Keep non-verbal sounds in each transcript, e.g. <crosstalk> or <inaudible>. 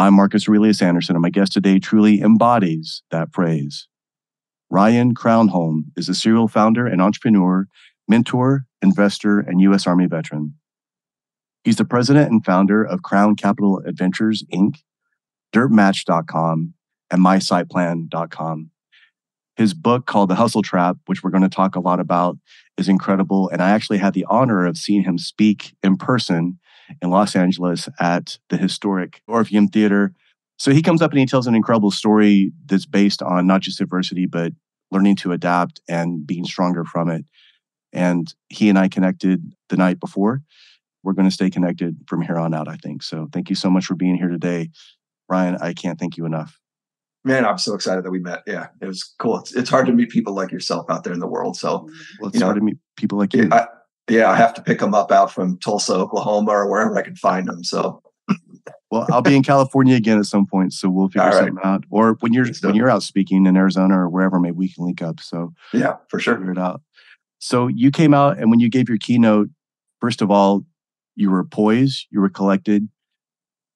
I'm Marcus Aurelius Anderson, and my guest today truly embodies that phrase. Ryan Crownholm is a serial founder and entrepreneur, mentor, investor, and U.S. Army veteran. He's the president and founder of Crown Capital Adventures, Inc., dirtmatch.com, and mysiteplan.com. His book called The Hustle Trap, which we're going to talk a lot about, is incredible. And I actually had the honor of seeing him speak in person in Los Angeles at the historic Orpheum Theater. So he comes up and he tells an incredible story that's based on not just adversity, but learning to adapt and being stronger from it. And he and I connected the night before. We're going to stay connected from here on out, I think. So thank you so much for being here today. Ryan, I can't thank you enough man, I'm so excited that we met. Yeah, it was cool. It's, it's hard to meet people like yourself out there in the world. So, well, it's you know, hard to meet people like you. I, yeah, I have to pick them up out from Tulsa, Oklahoma, or wherever I can find them. So, well, I'll be in California again at some point, so we'll figure right. something out. Or when you're when you're out speaking in Arizona or wherever, maybe we can link up. So, yeah, for sure, figure it out. So you came out, and when you gave your keynote, first of all, you were poised, you were collected,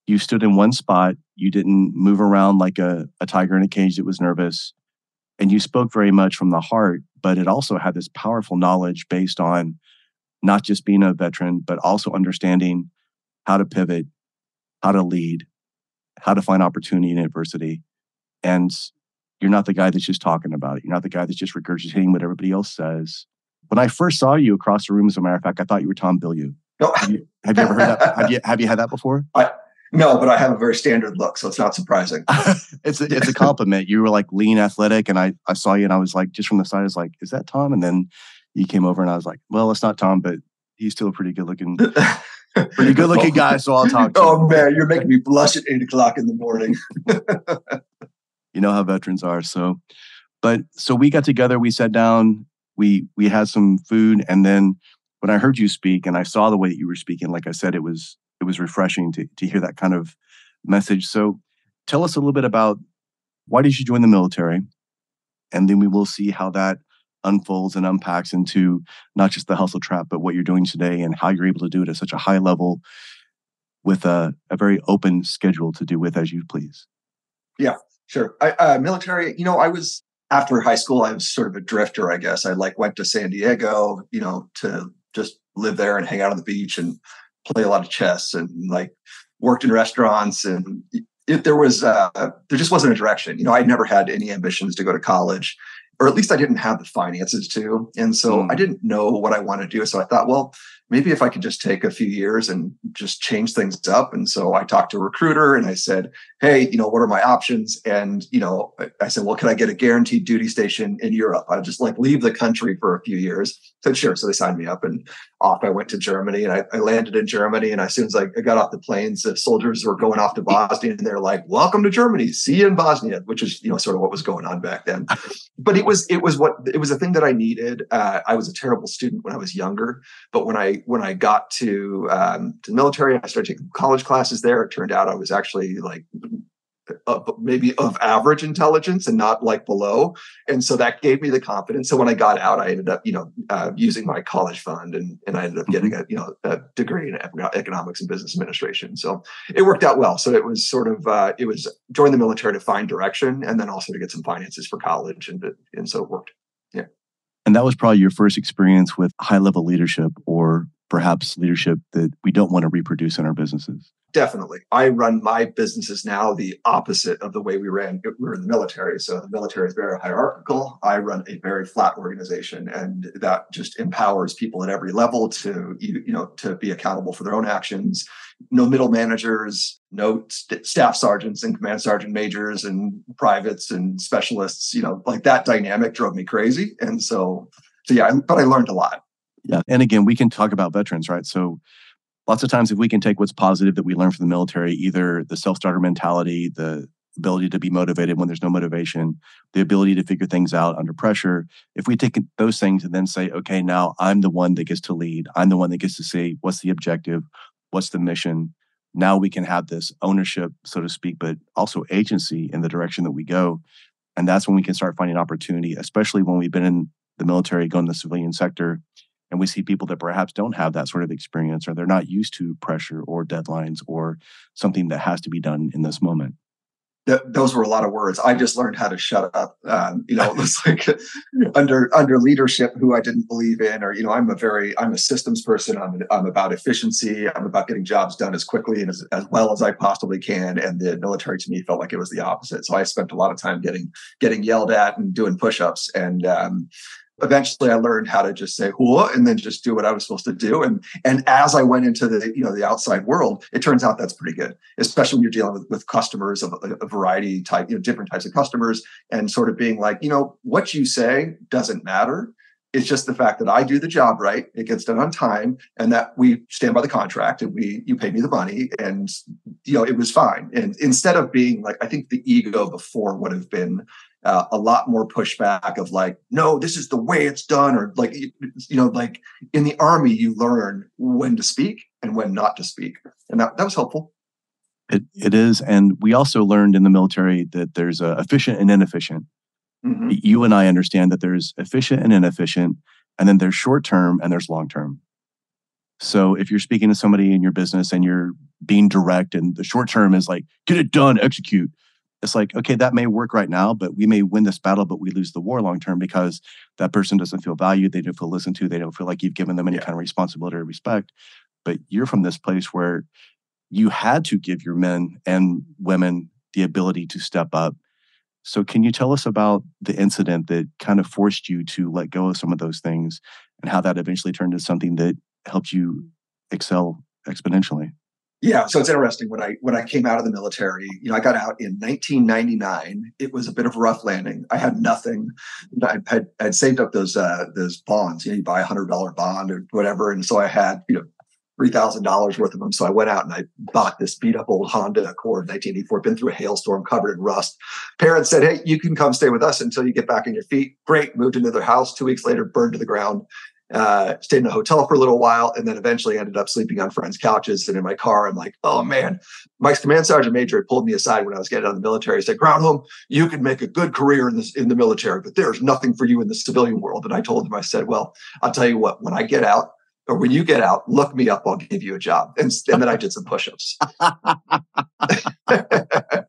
you stood in one spot. You didn't move around like a, a tiger in a cage that was nervous. And you spoke very much from the heart, but it also had this powerful knowledge based on not just being a veteran, but also understanding how to pivot, how to lead, how to find opportunity in adversity. And you're not the guy that's just talking about it. You're not the guy that's just regurgitating what everybody else says. When I first saw you across the room, as a matter of fact, I thought you were Tom Bilyeu. No. Have you, have you ever heard that? Have you, have you had that before? <laughs> I, no, but I have a very standard look, so it's not surprising. <laughs> it's a, it's a compliment. You were like lean, athletic, and I I saw you, and I was like, just from the side, I was like, is that Tom? And then you came over, and I was like, well, it's not Tom, but he's still a pretty good looking, <laughs> pretty good looking guy. So I'll talk. to Oh man, you're making me blush at eight o'clock in the morning. <laughs> you know how veterans are. So, but so we got together, we sat down, we we had some food, and then when I heard you speak and I saw the way that you were speaking, like I said, it was it was refreshing to, to hear that kind of message. So tell us a little bit about why did you join the military? And then we will see how that unfolds and unpacks into not just the hustle trap, but what you're doing today and how you're able to do it at such a high level with a, a very open schedule to do with as you please. Yeah, sure. I, uh, military, you know, I was after high school, I was sort of a drifter, I guess. I like went to San Diego, you know, to just live there and hang out on the beach and play a lot of chess and like worked in restaurants and there was uh, there just wasn't a direction you know i never had any ambitions to go to college or at least i didn't have the finances to and so mm. i didn't know what i wanted to do so i thought well maybe if I could just take a few years and just change things up. And so I talked to a recruiter and I said, Hey, you know, what are my options? And, you know, I said, well, can I get a guaranteed duty station in Europe? I just like leave the country for a few years. I said, sure. So they signed me up and off I went to Germany and I, I landed in Germany. And as soon as I, I got off the planes, the soldiers were going off to Bosnia and they're like, welcome to Germany. See you in Bosnia, which is, you know, sort of what was going on back then. <laughs> But it was, it was what, it was a thing that I needed. Uh, I was a terrible student when I was younger, but when I, when I got to um, to the military, I started taking college classes there. It turned out I was actually like uh, maybe of average intelligence and not like below, and so that gave me the confidence. So when I got out, I ended up you know uh, using my college fund, and and I ended up getting mm-hmm. a you know a degree in economics and business administration. So it worked out well. So it was sort of uh, it was join the military to find direction, and then also to get some finances for college, and and so it worked. Yeah. And that was probably your first experience with high level leadership or perhaps leadership that we don't want to reproduce in our businesses? definitely. I run my businesses now the opposite of the way we ran. We were in the military, so the military is very hierarchical. I run a very flat organization, and that just empowers people at every level to you, you know to be accountable for their own actions. No middle managers, no st- staff sergeants and command sergeant majors and privates and specialists. You know, like that dynamic drove me crazy, and so so yeah. But I learned a lot. Yeah, and again, we can talk about veterans, right? So lots of times if we can take what's positive that we learn from the military either the self-starter mentality the ability to be motivated when there's no motivation the ability to figure things out under pressure if we take those things and then say okay now i'm the one that gets to lead i'm the one that gets to say what's the objective what's the mission now we can have this ownership so to speak but also agency in the direction that we go. And that's when we can start finding opportunity especially when we've been in the military going to the civilian sector and we see people that perhaps don't have that sort of experience or they're not used to pressure or deadlines or something that has to be done in this moment those were a lot of words. I just learned how to shut up. Um, you know, it was <laughs> like under under leadership who I didn't believe in, or you know, I'm a very I'm a systems person. I'm I'm about efficiency. I'm about getting jobs done as quickly and as, as well as I possibly can. And the military to me felt like it was the opposite. So I spent a lot of time getting getting yelled at and doing push-ups. And um, eventually I learned how to just say "hua" and then just do what I was supposed to do. And and as I went into the you know the outside world, it turns out that's pretty good, especially when you're dealing with, with customers of a, a variety type, you know, different types of customers, and sort of being like, you know, what you say doesn't matter. It's just the fact that I do the job right, it gets done on time, and that we stand by the contract and we you pay me the money, and you know it was fine. And instead of being like, I think the ego before would have been uh, a lot more pushback of like, no, this is the way it's done, or like, you know, like in the army, you learn when to speak and when not to speak, and that that was helpful. It it is, and we also learned in the military that there's a efficient and inefficient. Mm-hmm. You and I understand that there's efficient and inefficient, and then there's short term and there's long term. So if you're speaking to somebody in your business and you're being direct, and the short term is like get it done, execute, it's like okay that may work right now but we may win this battle but we lose the war long term because that person doesn't feel valued they don't feel listened to they don't feel like you've given them any yeah. kind of responsibility or respect. But you're from this place where you had to give your men and women the ability to step up. So can you tell us about the incident that kind of forced you to let go of some of those things and how that eventually turned into something that helped you excel exponentially yeah, so it's interesting when I when I came out of the military. You know, I got out in 1999. It was a bit of a rough landing. I had nothing. I had I'd saved up those uh, those bonds. You know, you buy a hundred dollar bond or whatever, and so I had you know three thousand dollars worth of them. So I went out and I bought this beat up old Honda Accord 1984. Been through a hailstorm, covered in rust. Parents said, "Hey, you can come stay with us until you get back on your feet." Great. Moved into their house. Two weeks later, burned to the ground uh, stayed in a hotel for a little while, and then eventually ended up sleeping on friends' couches and in my car. I'm like, oh man, Mike's command sergeant major pulled me aside when I was getting out of the military. He said, Crownholm, you can make a good career in this in the military, but there's nothing for you in the civilian world. And I told him, I said, well, I'll tell you what, when I get out, or when you get out, look me up. I'll give you a job. And, and then I did some push-ups. <laughs>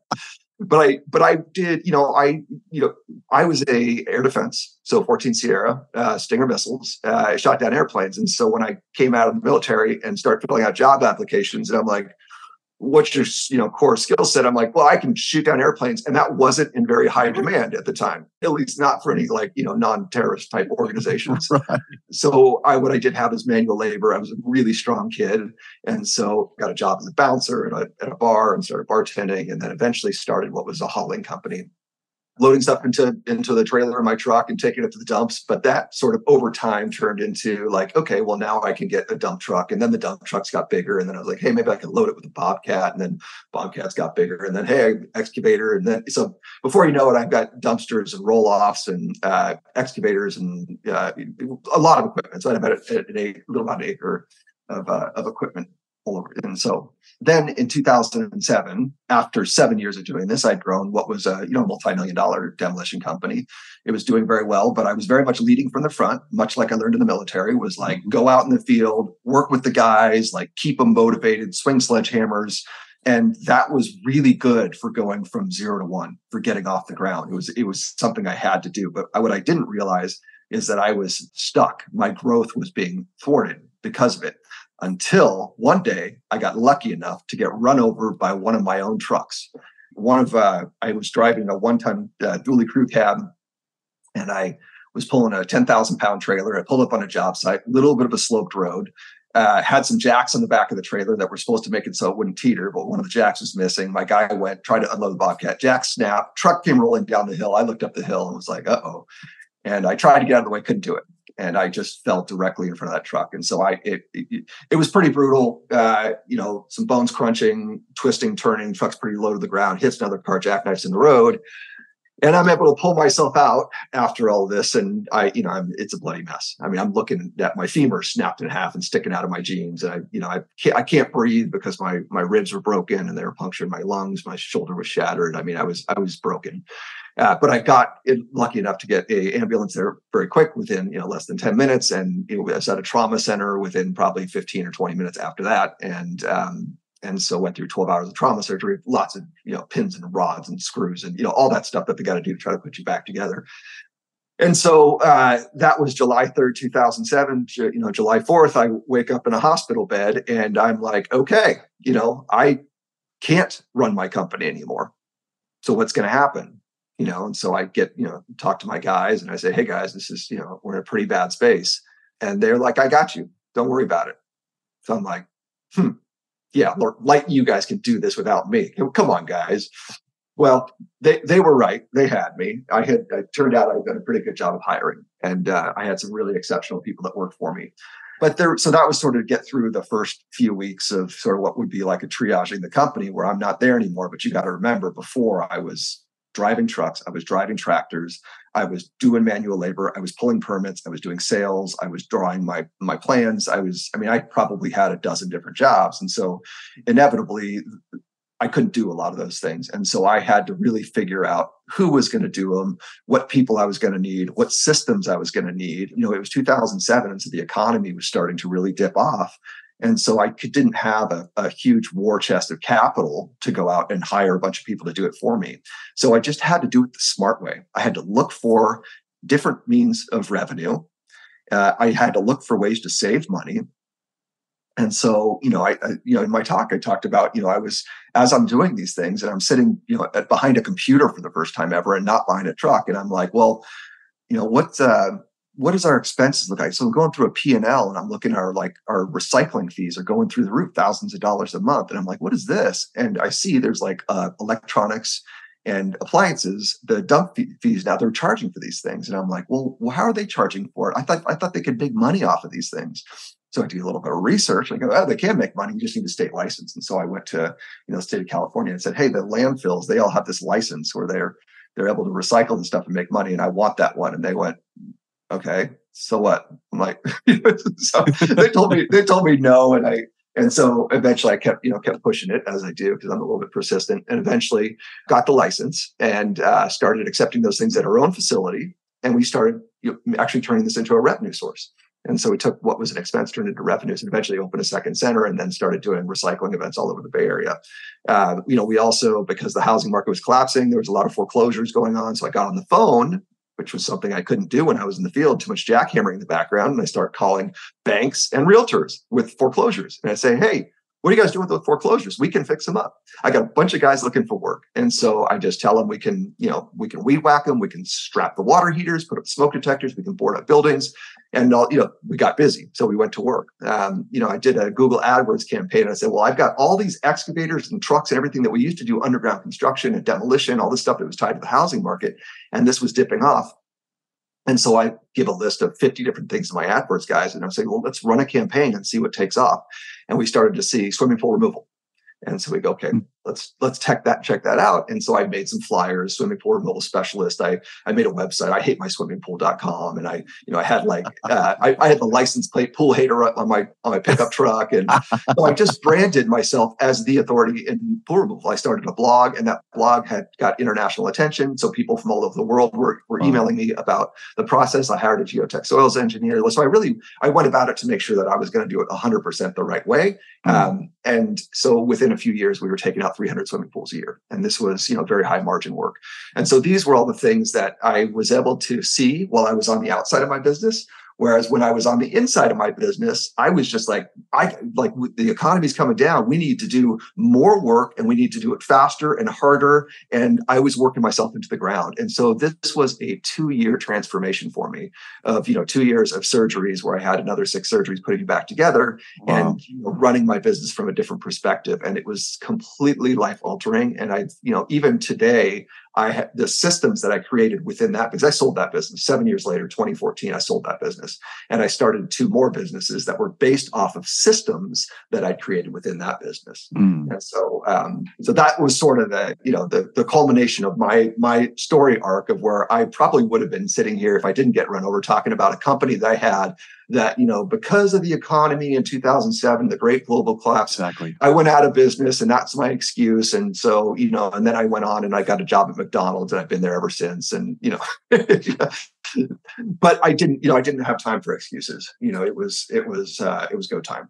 but I but I did you know I you know I was a air defense so 14 Sierra uh, Stinger missiles uh, shot down airplanes. And so when I came out of the military and started filling out job applications and I'm like what's your you know core skill set? I'm like well i can shoot down airplanes and that wasn't in very high demand at the time at least not for any like you know non-terrorist type <laughs> organizations. Right. so i what i did have is manual labor. I was a really strong kid and so got a job as a bouncer at a, at a bar and started bartending and then eventually started what was a hauling company loading stuff into into the trailer in my truck and taking it to the dumps. But that sort of over time turned into like, okay, well now I can get a dump truck, and then the dump trucks got bigger, and then I was like, hey, maybe I can load it with a bobcat, and then bobcats got bigger, and then hey, excavator, and then so before you know it, I've got dumpsters and roll offs and uh, excavators and uh, a lot of equipment. So I have about a, a, little about an acre of uh, of equipment all over. And so then in 2007, after seven years of doing this, I'd grown what was a you know multi-million dollar demolition company. It was doing very well, but I was very much leading from the front, much like I learned in the military. Was like mm-hmm. go out in the field, work with the guys, like keep them motivated, swing sledgehammers. And that was really good for going from zero to one, for getting off the ground. It was it was something I had to do. But what I didn't realize is that I was stuck. My growth was being thwarted because of it. Until one day I got lucky enough to get run over by one of my own trucks. One of uh, I was driving a one-ton uh, dually crew cab, and I was pulling a 10,000 pound trailer. I pulled up on a job site, little bit of a sloped road. Uh, had some jacks on the back of the trailer that were supposed to make it so it wouldn't teeter, but one of the jacks was missing. My guy went, tried to unload the Bobcat. Jack snapped. Truck came rolling down the hill. I looked up the hill and was like, uh oh. And I tried to get out of the way, couldn't do it. And I just fell directly in front of that truck. And so I, it, it, it was pretty brutal. Uh, you know, some bones crunching, twisting, turning. Truck's pretty low to the ground. Hits another car, jackknifes in the road and I'm able to pull myself out after all this. And I, you know, I'm, it's a bloody mess. I mean, I'm looking at my femur snapped in half and sticking out of my jeans. And I, you know, I can't, I can't breathe because my, my ribs were broken and they were punctured. My lungs, my shoulder was shattered. I mean, I was, I was broken. Uh, but I got it, lucky enough to get a ambulance there very quick within, you know, less than 10 minutes. And it was at a trauma center within probably 15 or 20 minutes after that. And, um, and so went through 12 hours of trauma surgery, lots of you know pins and rods and screws and you know all that stuff that they got to do to try to put you back together. And so uh, that was July 3rd, 2007. You know, July 4th, I wake up in a hospital bed and I'm like, okay, you know, I can't run my company anymore. So what's going to happen? You know, and so I get, you know, talk to my guys and I say, hey guys, this is, you know, we're in a pretty bad space. And they're like, I got you. Don't worry about it. So I'm like, hmm, yeah, like you guys can do this without me. Come on, guys. Well, they they were right. They had me. I had it turned out I'd done a pretty good job of hiring, and uh, I had some really exceptional people that worked for me. But there, so that was sort of get through the first few weeks of sort of what would be like a triaging the company, where I'm not there anymore. But you got to remember, before I was driving trucks, I was driving tractors, I was doing manual labor, I was pulling permits, I was doing sales, I was drawing my my plans. I was, I mean, I probably had a dozen different jobs. And so inevitably I couldn't do a lot of those things. And so I had to really figure out who was going to do them, what people I was going to need, what systems I was going to need. You know, it was 2007, and so the economy was starting to really dip off. And so I didn't have a, a, huge war chest of capital to go out and hire a bunch of people to do it for me. So I just had to do it the smart way. I had to look for different means of revenue. Uh, I had to look for ways to save money. And so, you know, I, I, you know, in my talk, I talked about, you know, I was as I'm doing these things, and I'm sitting, you know, at, behind a computer for the first time ever, and not behind a truck, and I'm like, well, you know, what uh, what does our expenses look like? So I'm going through a P&L and I'm looking at our like our recycling fees are going through the roof, thousands of dollars a month. And I'm like, what is this? And I see there's like uh, electronics and appliances, the dump fees now they're charging for these things. And I'm like, well, how are they charging for it? I thought I thought they could make money off of these things. So I do a little bit of research. I go, oh, they can make money. You just need a state license. And so I went to, you know, state of California and said, hey, the landfills, they all have this license where they're they're able to recycle the stuff and make money. And I want that one. And they went, okay, so what? I'm like, <laughs> so they told me they told me no, and I and so eventually I kept you know kept pushing it as I do because I'm a little bit persistent, and eventually got the license and uh, started accepting those things at our own facility, and we started you know, actually turning this into a revenue source. And so we took what was an expense, turned into revenues, and eventually opened a second center, and then started doing recycling events all over the Bay Area. Uh, you know, we also because the housing market was collapsing, there was a lot of foreclosures going on. So I got on the phone which was something I couldn't do when I was in the field, too much jackhammering in the background. And I start calling banks and realtors with foreclosures. And I say, hey, what are you guys doing with those foreclosures? We can fix them up. I got a bunch of guys looking for work. And so I just tell them we can, you know, we can weed whack them. We can strap the water heaters, put up smoke detectors. We can board up buildings. And, all, you know, we got busy. So we went to work. Um, you know, I did a Google AdWords campaign. And I said, well, I've got all these excavators and trucks and everything that we used to do underground construction and demolition, all this stuff that was tied to the housing market. And this was dipping off. And so I give a list of 50 different things to my AdWords guys, and I'm saying, well, let's run a campaign and see what takes off. And we started to see swimming pool removal. And so we go, okay, hmm. Let's let's check that check that out. And so I made some flyers, swimming pool removal specialist. I I made a website, I hate my swimmingpool.com. And I, you know, I had like <laughs> uh, I, I had the license plate pool hater on my on my pickup truck. And so I just branded myself as the authority in pool removal. I started a blog and that blog had got international attention. So people from all over the world were, were emailing me about the process. I hired a geotech soils engineer. So I really I went about it to make sure that I was going to do it 100% the right way. Mm-hmm. Um, and so within a few years, we were taking out 300 swimming pools a year. And this was, you know, very high margin work. And so these were all the things that I was able to see while I was on the outside of my business, Whereas when I was on the inside of my business, I was just like, I like the economy's coming down. We need to do more work and we need to do it faster and harder. And I was working myself into the ground. And so this was a two year transformation for me of, you know, two years of surgeries where I had another six surgeries putting me back together wow. and you know, running my business from a different perspective. And it was completely life altering. And I, you know, even today, I had the systems that I created within that because I sold that business seven years later, 2014, I sold that business. And I started two more businesses that were based off of systems that I created within that business. Mm. And so, um, so that was sort of the, you know, the, the culmination of my, my story arc of where I probably would have been sitting here if I didn't get run over talking about a company that I had that you know because of the economy in 2007 the great global collapse exactly. I went out of business and that's my excuse. And so you know and then i went on and i got a job at mcdonald's and i've been there ever since. And you know <laughs> but i didn't you know i didn't have time for excuses. You know it was it was uh, it was go time.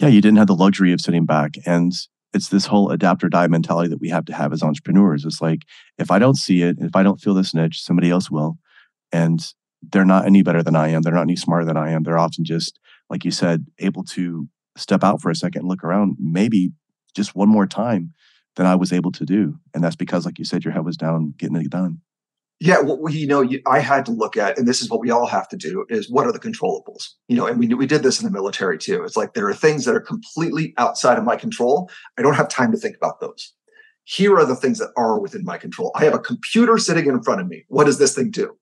Yeah you didn't have the luxury of sitting back. And it's this whole adapt or die mentality that we have to have as entrepreneurs. It's like if i don't see it if i don't feel this niche somebody else will. And they're not any better than I am. They're not any smarter than I am. They're often just, like you said, able to step out for a second and look around, maybe just one more time than I was able to do. And that's because, like you said, your head was down getting it done. Yeah, well, you know, you, I had to look at, and this is what we all have to do: is what are the controllables? You know, and we we did this in the military too. It's like there are things that are completely outside of my control. I don't have time to think about those. Here are the things that are within my control. I have a computer sitting in front of me. What does this thing do?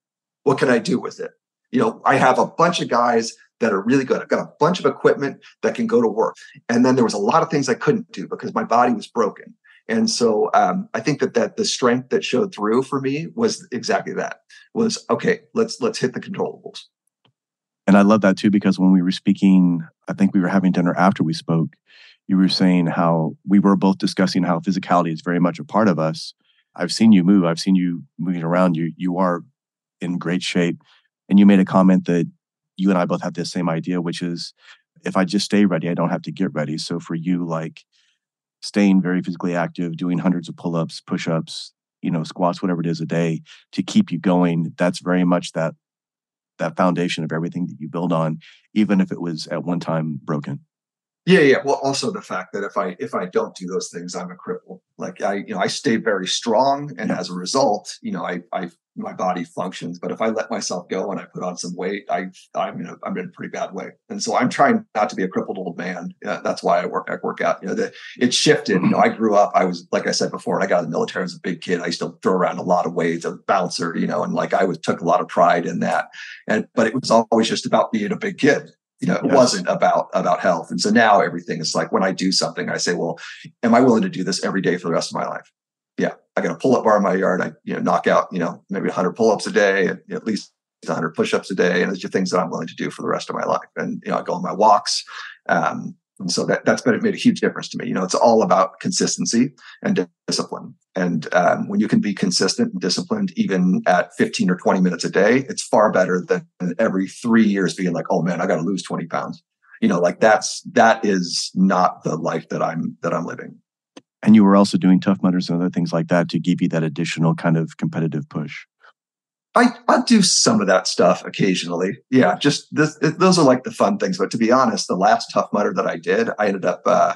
What can I do with it? You know, I have a bunch of guys that are really good. I've got a bunch of equipment that can go to work. And then there was a lot of things I couldn't do because my body was broken. And so um, I think that that the strength that showed through for me was exactly that. Was okay. Let's let's hit the controllables. And I love that too because when we were speaking, I think we were having dinner after we spoke. You were saying how we were both discussing how physicality is very much a part of us. I've seen you move. I've seen you moving around. You you are in great shape. And you made a comment that you and I both have the same idea, which is if I just stay ready, I don't have to get ready. So for you, like staying very physically active, doing hundreds of pull ups, push ups, you know, squats, whatever it is a day to keep you going, that's very much that that foundation of everything that you build on, even if it was at one time broken. Yeah, yeah. Well, also the fact that if I if I don't do those things, I'm a cripple. Like I, you know, I stay very strong, and yeah. as a result, you know, I I my body functions. But if I let myself go and I put on some weight, I I'm in a I'm in a pretty bad way. And so I'm trying not to be a crippled old man. Yeah, that's why I work I work out. You know, the, it shifted. You know, I grew up. I was like I said before, I got in the military as a big kid. I used to throw around a lot of weights, a bouncer. You know, and like I was took a lot of pride in that. And but it was always just about being a big kid you know it yes. wasn't about about health and so now everything is like when i do something i say well am i willing to do this every day for the rest of my life yeah i got a pull-up bar in my yard i you know knock out you know maybe 100 pull-ups a day at least 100 push-ups a day and those are things that i'm willing to do for the rest of my life and you know i go on my walks um, and so that, that's been, it made a huge difference to me. You know, it's all about consistency and discipline. And um, when you can be consistent and disciplined, even at 15 or 20 minutes a day, it's far better than every three years being like, oh man, I got to lose 20 pounds. You know, like that's, that is not the life that I'm, that I'm living. And you were also doing Tough Mudders and other things like that to give you that additional kind of competitive push. I, I do some of that stuff occasionally. Yeah, just this, those are like the fun things. But to be honest, the last Tough Mudder that I did, I ended up. Uh,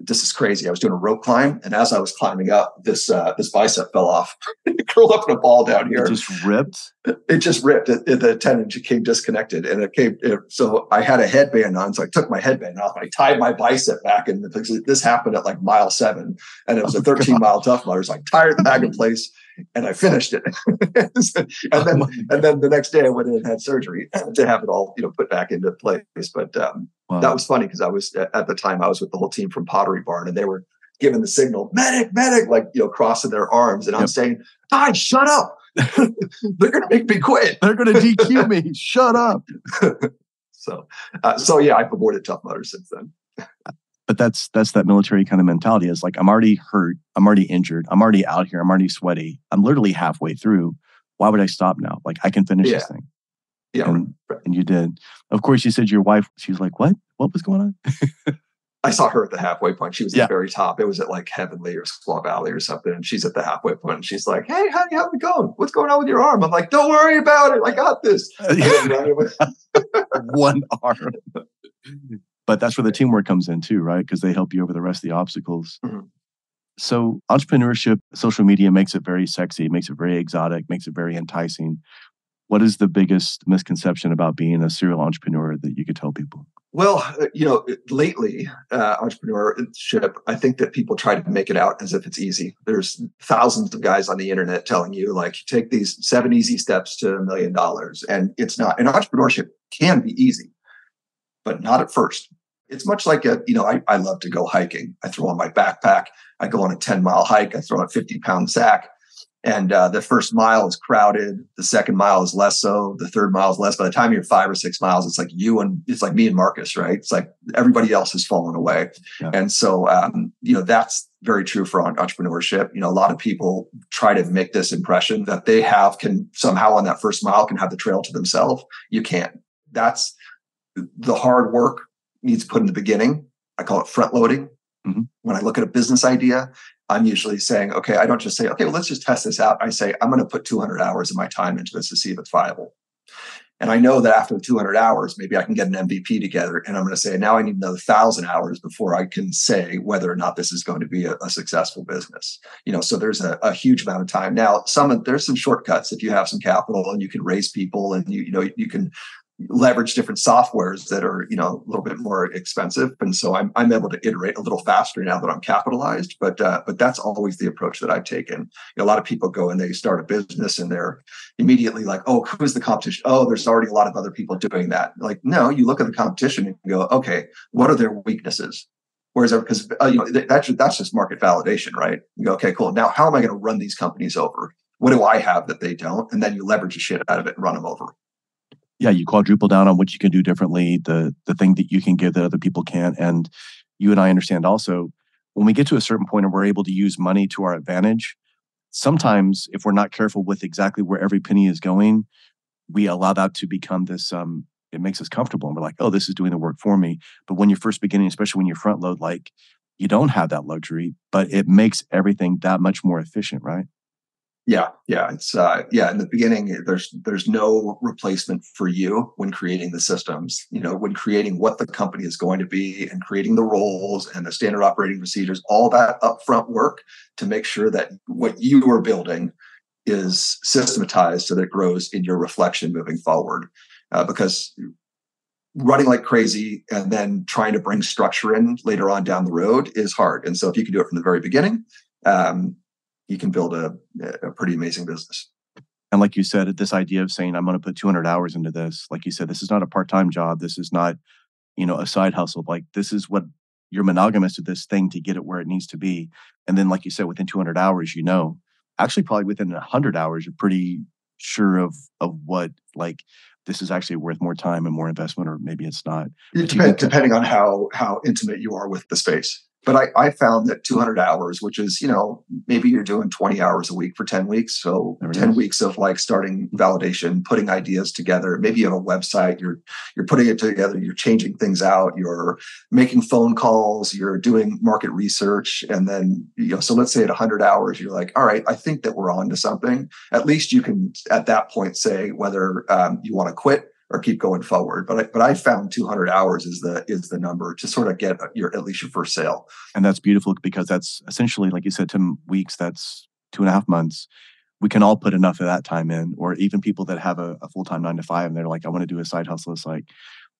this is crazy. I was doing a rope climb, and as I was climbing up, this uh, this bicep fell off. <laughs> it curled up in a ball down here. It just ripped. It just ripped. It, it, the tendon came disconnected, and it came. It, so I had a headband on, so I took my headband off. I tied my bicep back, and this happened at like mile seven, and it was oh a 13 mile Tough. So I tied the bag in <laughs> place and I finished it. <laughs> and then and then the next day I went in and had surgery <clears throat> to have it all you know put back into place. But um, wow. that was funny because I was at the time I was with the whole team from Pottery Barn and they were giving the signal medic medic like you know crossing their arms and yep. I'm saying guys shut up <laughs> they're gonna make me quit they're gonna DQ me shut up <laughs> so uh, so yeah I've avoided Tough Mudder since then but that's that's that military kind of mentality is like i'm already hurt i'm already injured i'm already out here i'm already sweaty i'm literally halfway through why would i stop now like i can finish yeah. this thing yeah and, and, you did of course you said your wife she was like what what was going on I saw her at the halfway point. She was yeah. at the very top. It was at like Heavenly or Squaw Valley or something. And she's at the halfway point and she's like, Hey, honey, how's it going? What's going on with your arm? I'm like, Don't worry about it. I got this. <laughs> One arm. <laughs> But that's where the teamwork comes in too, right? Because they help you over the rest of the obstacles. Mm-hmm. So entrepreneurship, social media makes it very sexy, makes it very exotic, makes it very enticing. What is the biggest misconception about being a serial entrepreneur that you could tell people? Well, uh, you know, lately, uh, entrepreneurship, I think that people try to make it out as if it's easy. There's thousands of guys on the internet telling you, like, take these seven easy steps to a million dollars. And it's not. And entrepreneurship can be easy, but not at first. It's much like a, you know, I, I love to go hiking. I throw on my backpack, I go on a 10 mile hike, I throw on a 50 pound sack. And uh, the first mile is crowded. The second mile is less so. The third mile is less. By the time you're five or six miles it's like you and it's like me and marcus right? It's like everybody else has fallen away. Yeah. and so um, you know that's very true for entrepreneurship. You know a lot of people try to make this impression that they have can somehow on that first mile can have the trail to themselves. You can't. That's the hard work needs to put in the beginning i call it front loading mm-hmm. when i look at a business idea I'm usually saying, okay, I don't just say, okay, well, let's just test this out. I say, I'm going to put 200 hours of my time into this to see if it's viable. And I know that after the 200 hours, maybe I can get an MVP together. And I'm going to say, now I need another thousand hours before I can say whether or not this is going to be a, a successful business. You know, so there's a, a, huge amount of time. Now, some there's some shortcuts if you have some capital and you can raise people and you you know you can leverage different softwares that are you know a little bit more expensive. And so i'm, I'm able to iterate a little faster now that i'm capitalized. But uh, but that's always the approach that i've taken you know, a lot of people go and they start a business and they're immediately like oh who's the competition? Oh there's already a lot of other people doing that. Like no you look at the competition and go okay what are their weaknesses? Whereas because uh, you know that's that's just market validation right? You go okay cool. Now how am i going to run these companies over? What do i have that they don't? And then you leverage the shit out of it and run them over yeah, you quadruple down on what you can do differently, the the thing that you can give that other people can't. And you and I understand also when we get to a certain point and we're able to use money to our advantage, sometimes if we're not careful with exactly where every penny is going, we allow that to become this um it makes us comfortable and we're like, oh, this is doing the work for me. But when you're first beginning, especially when you're front load, like you don't have that luxury, but it makes everything that much more efficient, right? Yeah, yeah, it's uh, yeah. In the beginning, there's there's no replacement for you when creating the systems. You know, when creating what the company is going to be and creating the roles and the standard operating procedures, all that upfront work to make sure that what you are building is systematized so that it grows in your reflection moving forward. Uh, because running like crazy and then trying to bring structure in later on down the road is hard. And so if you can do it from the very beginning, um, you can build a, a pretty amazing business. And like you said, this idea of saying, I'm going to put 200 hours into this, like you said, this is not a part time job. This is not, you know, a side hustle. Like this is what you're monogamous to this thing to get it where it needs to be. And then, like you said, within 200 hours, you know, actually, probably within 100 hours, you're pretty sure of of what like this is actually worth more time and more investment, or maybe it's not. It depend, depending on how how intimate you are with the space but I, I, found that 200 hours, which is, you know, maybe you're doing 20 hours a week for 10 weeks. So 10 is. weeks of like starting validation, putting ideas together. Maybe you have a website, you're, you're putting it together, you're changing things out, you're making phone calls, you're doing market research. And then, you know, so let's say at 100 hours, you're like, all right, I think that we're on to something. At least you can at that point say whether um, you want to quit or keep going forward. But I, but I found 200 hours is the is the number to sort of get your at least your first sale. And that's beautiful because that's essentially, like you said, Tim, weeks. That's two and a half months. We can all put enough of that time in, or even people that have a, a full time nine to five and they're like, I want to do a side hustle. It's like,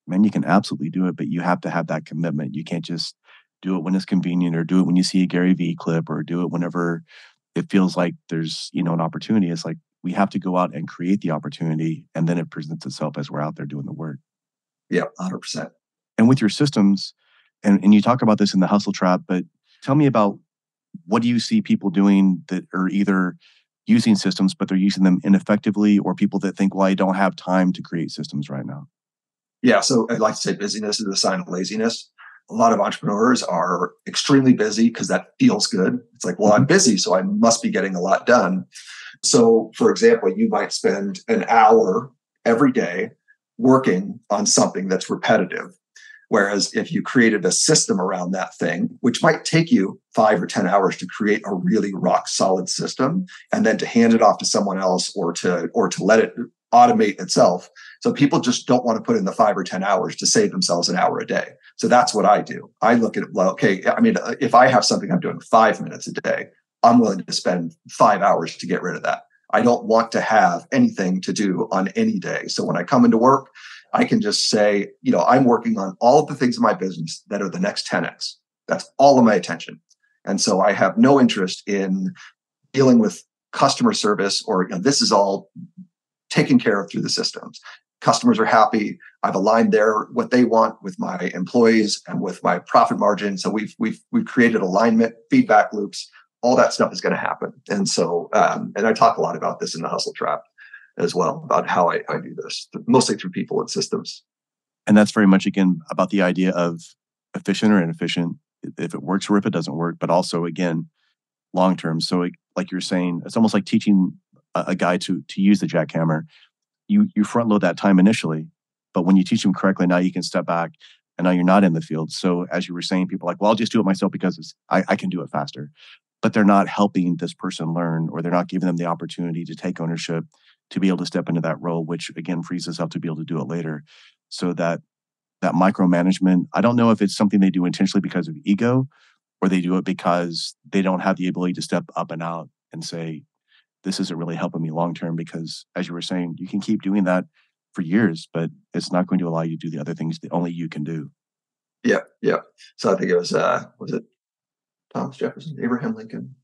man, you can absolutely do it, but you have to have that commitment. You can't just do it when it's convenient or do it when you see a Gary Vee clip or do it whenever it feels like there's you know an opportunity. It's like we have to go out and create the opportunity and then it presents itself as we're out there doing the work. Yeah 100% and with your systems and, and you talk about this in the hustle trap but tell me about what do you see people doing that are either using systems but they're using them ineffectively or people that think well i don't have time to create systems right now yeah so i'd like to say busyness is a sign of laziness. A lot of entrepreneurs are extremely busy because that feels good. It's like well i'm mm-hmm. busy so i must be getting a lot done so, for example, you might spend an hour every day working on something that's repetitive. Whereas if you created a system around that thing, which might take you five or 10 hours to create a really rock solid system and then to hand it off to someone else or to, or to let it automate itself. So people just don't want to put in the five or 10 hours to save themselves an hour a day. So that's what I do. I look at it, well, okay, I mean, if I have something I'm doing five minutes a day, I'm willing to spend five hours to get rid of that. I don't want to have anything to do on any day. So when I come into work, I can just say, you know, I'm working on all of the things in my business that are the next 10x. That's all of my attention. And so I have no interest in dealing with customer service or you know, this is all taken care of through the systems. Customers are happy. I've aligned their what they want with my employees and with my profit margin. So we've we've we've created alignment, feedback loops. All that stuff is going to happen. And so, um, and I talk a lot about this in the hustle trap as well about how I, I do this, mostly through people and systems. And that's very much again about the idea of efficient or inefficient, if it works or if it doesn't work, but also again, long term. So like you're saying, it's almost like teaching a, a guy to to use the jackhammer. You you front load that time initially, but when you teach him correctly, now you can step back and now you're not in the field. So as you were saying, people like, well, I'll just do it myself because I, I can do it faster. But they're not helping this person learn, or they're not giving them the opportunity to take ownership to be able to step into that role, which again frees us up to be able to do it later. So that that micromanagement, I don't know if it's something they do intentionally because of ego or they do it because they don't have the ability to step up and out and say, this isn't really helping me long term because as you were saying, you can keep doing that for years, but it's not going to allow you to do the other things that only you can do. Yeah, yeah. So I think it was uh was it Thomas Jefferson, Abraham Lincoln,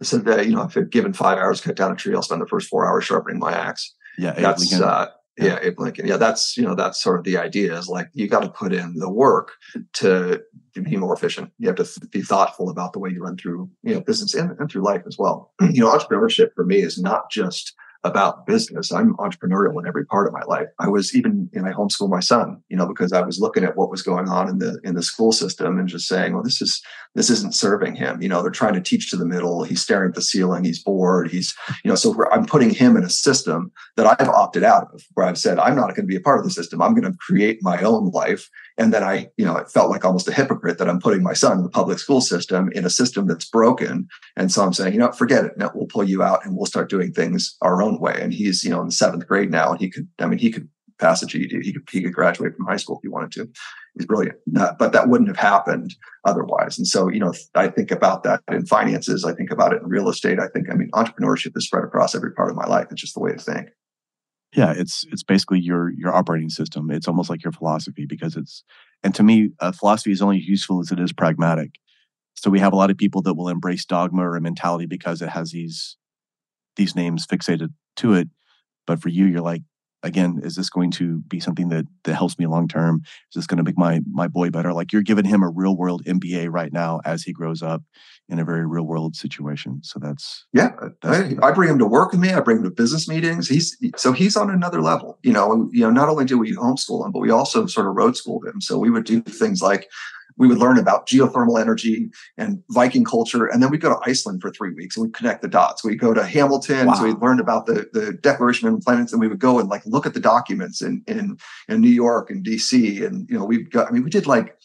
I said that, you know, if I'd given five hours to cut down a tree, I'll spend the first four hours sharpening my axe. Yeah. That's, uh, yeah, Abe Lincoln. Yeah, that's you know that's sort of the idea is like you got to put in the work to, to be more efficient. You have to th- be thoughtful about the way you run through you know business and, and through life as well. <clears throat> you know, entrepreneurship for me is not just about business. I'm entrepreneurial in every part of my life. I was even in I homeschool my son, you know, because I was looking at what was going on in the in the school system and just saying, well, this is this isn't serving him. You know, they're trying to teach to the middle. He's staring at the ceiling. He's bored. He's, you know, so I'm putting him in a system that I've opted out of, where I've said I'm not going to be a part of the system. I'm going to create my own life. And then I, you know, it felt like almost a hypocrite that I'm putting my son in the public school system in a system that's broken. And so I'm saying, you know, forget it. No, we'll pull you out and we'll start doing things our own way. And he's, you know, in the seventh grade now, and he could, I mean, he could pass a GED. He could, he could graduate from high school if he wanted to. He's brilliant. Uh, but that wouldn't have happened otherwise. And so, you know, I think about that in finances. I think about it in real estate. I think, I mean, entrepreneurship is spread across every part of my life. It's just the way to think yeah it's it's basically your your operating system. It's almost like your philosophy because it's and to me uh, philosophy is only useful as it is pragmatic. So we have a lot of people that will embrace dogma or mentality because it has these these names fixated to it but for you you're like again, is this going to be something that that helps me long term? Is this going to make my my boy better? Like you're giving him a real world MBA right now as he grows up in a very real world situation. So that's yeah. That's, I, I, bring him to work with me. I bring him to business meetings. He's so he's on another level. You know, you know. Not only do we homeschool him, but we also sort of road school him. So we would do things like we would learn about geothermal energy and Viking culture. And then we'd go to Iceland for three weeks and we'd connect the dots. We'd go to Hamilton. Wow. So we'd learn about the, the Declaration of Independence and we would go and like look at the documents in, in, in New York and DC. And, you know, we've got, I mean, we did like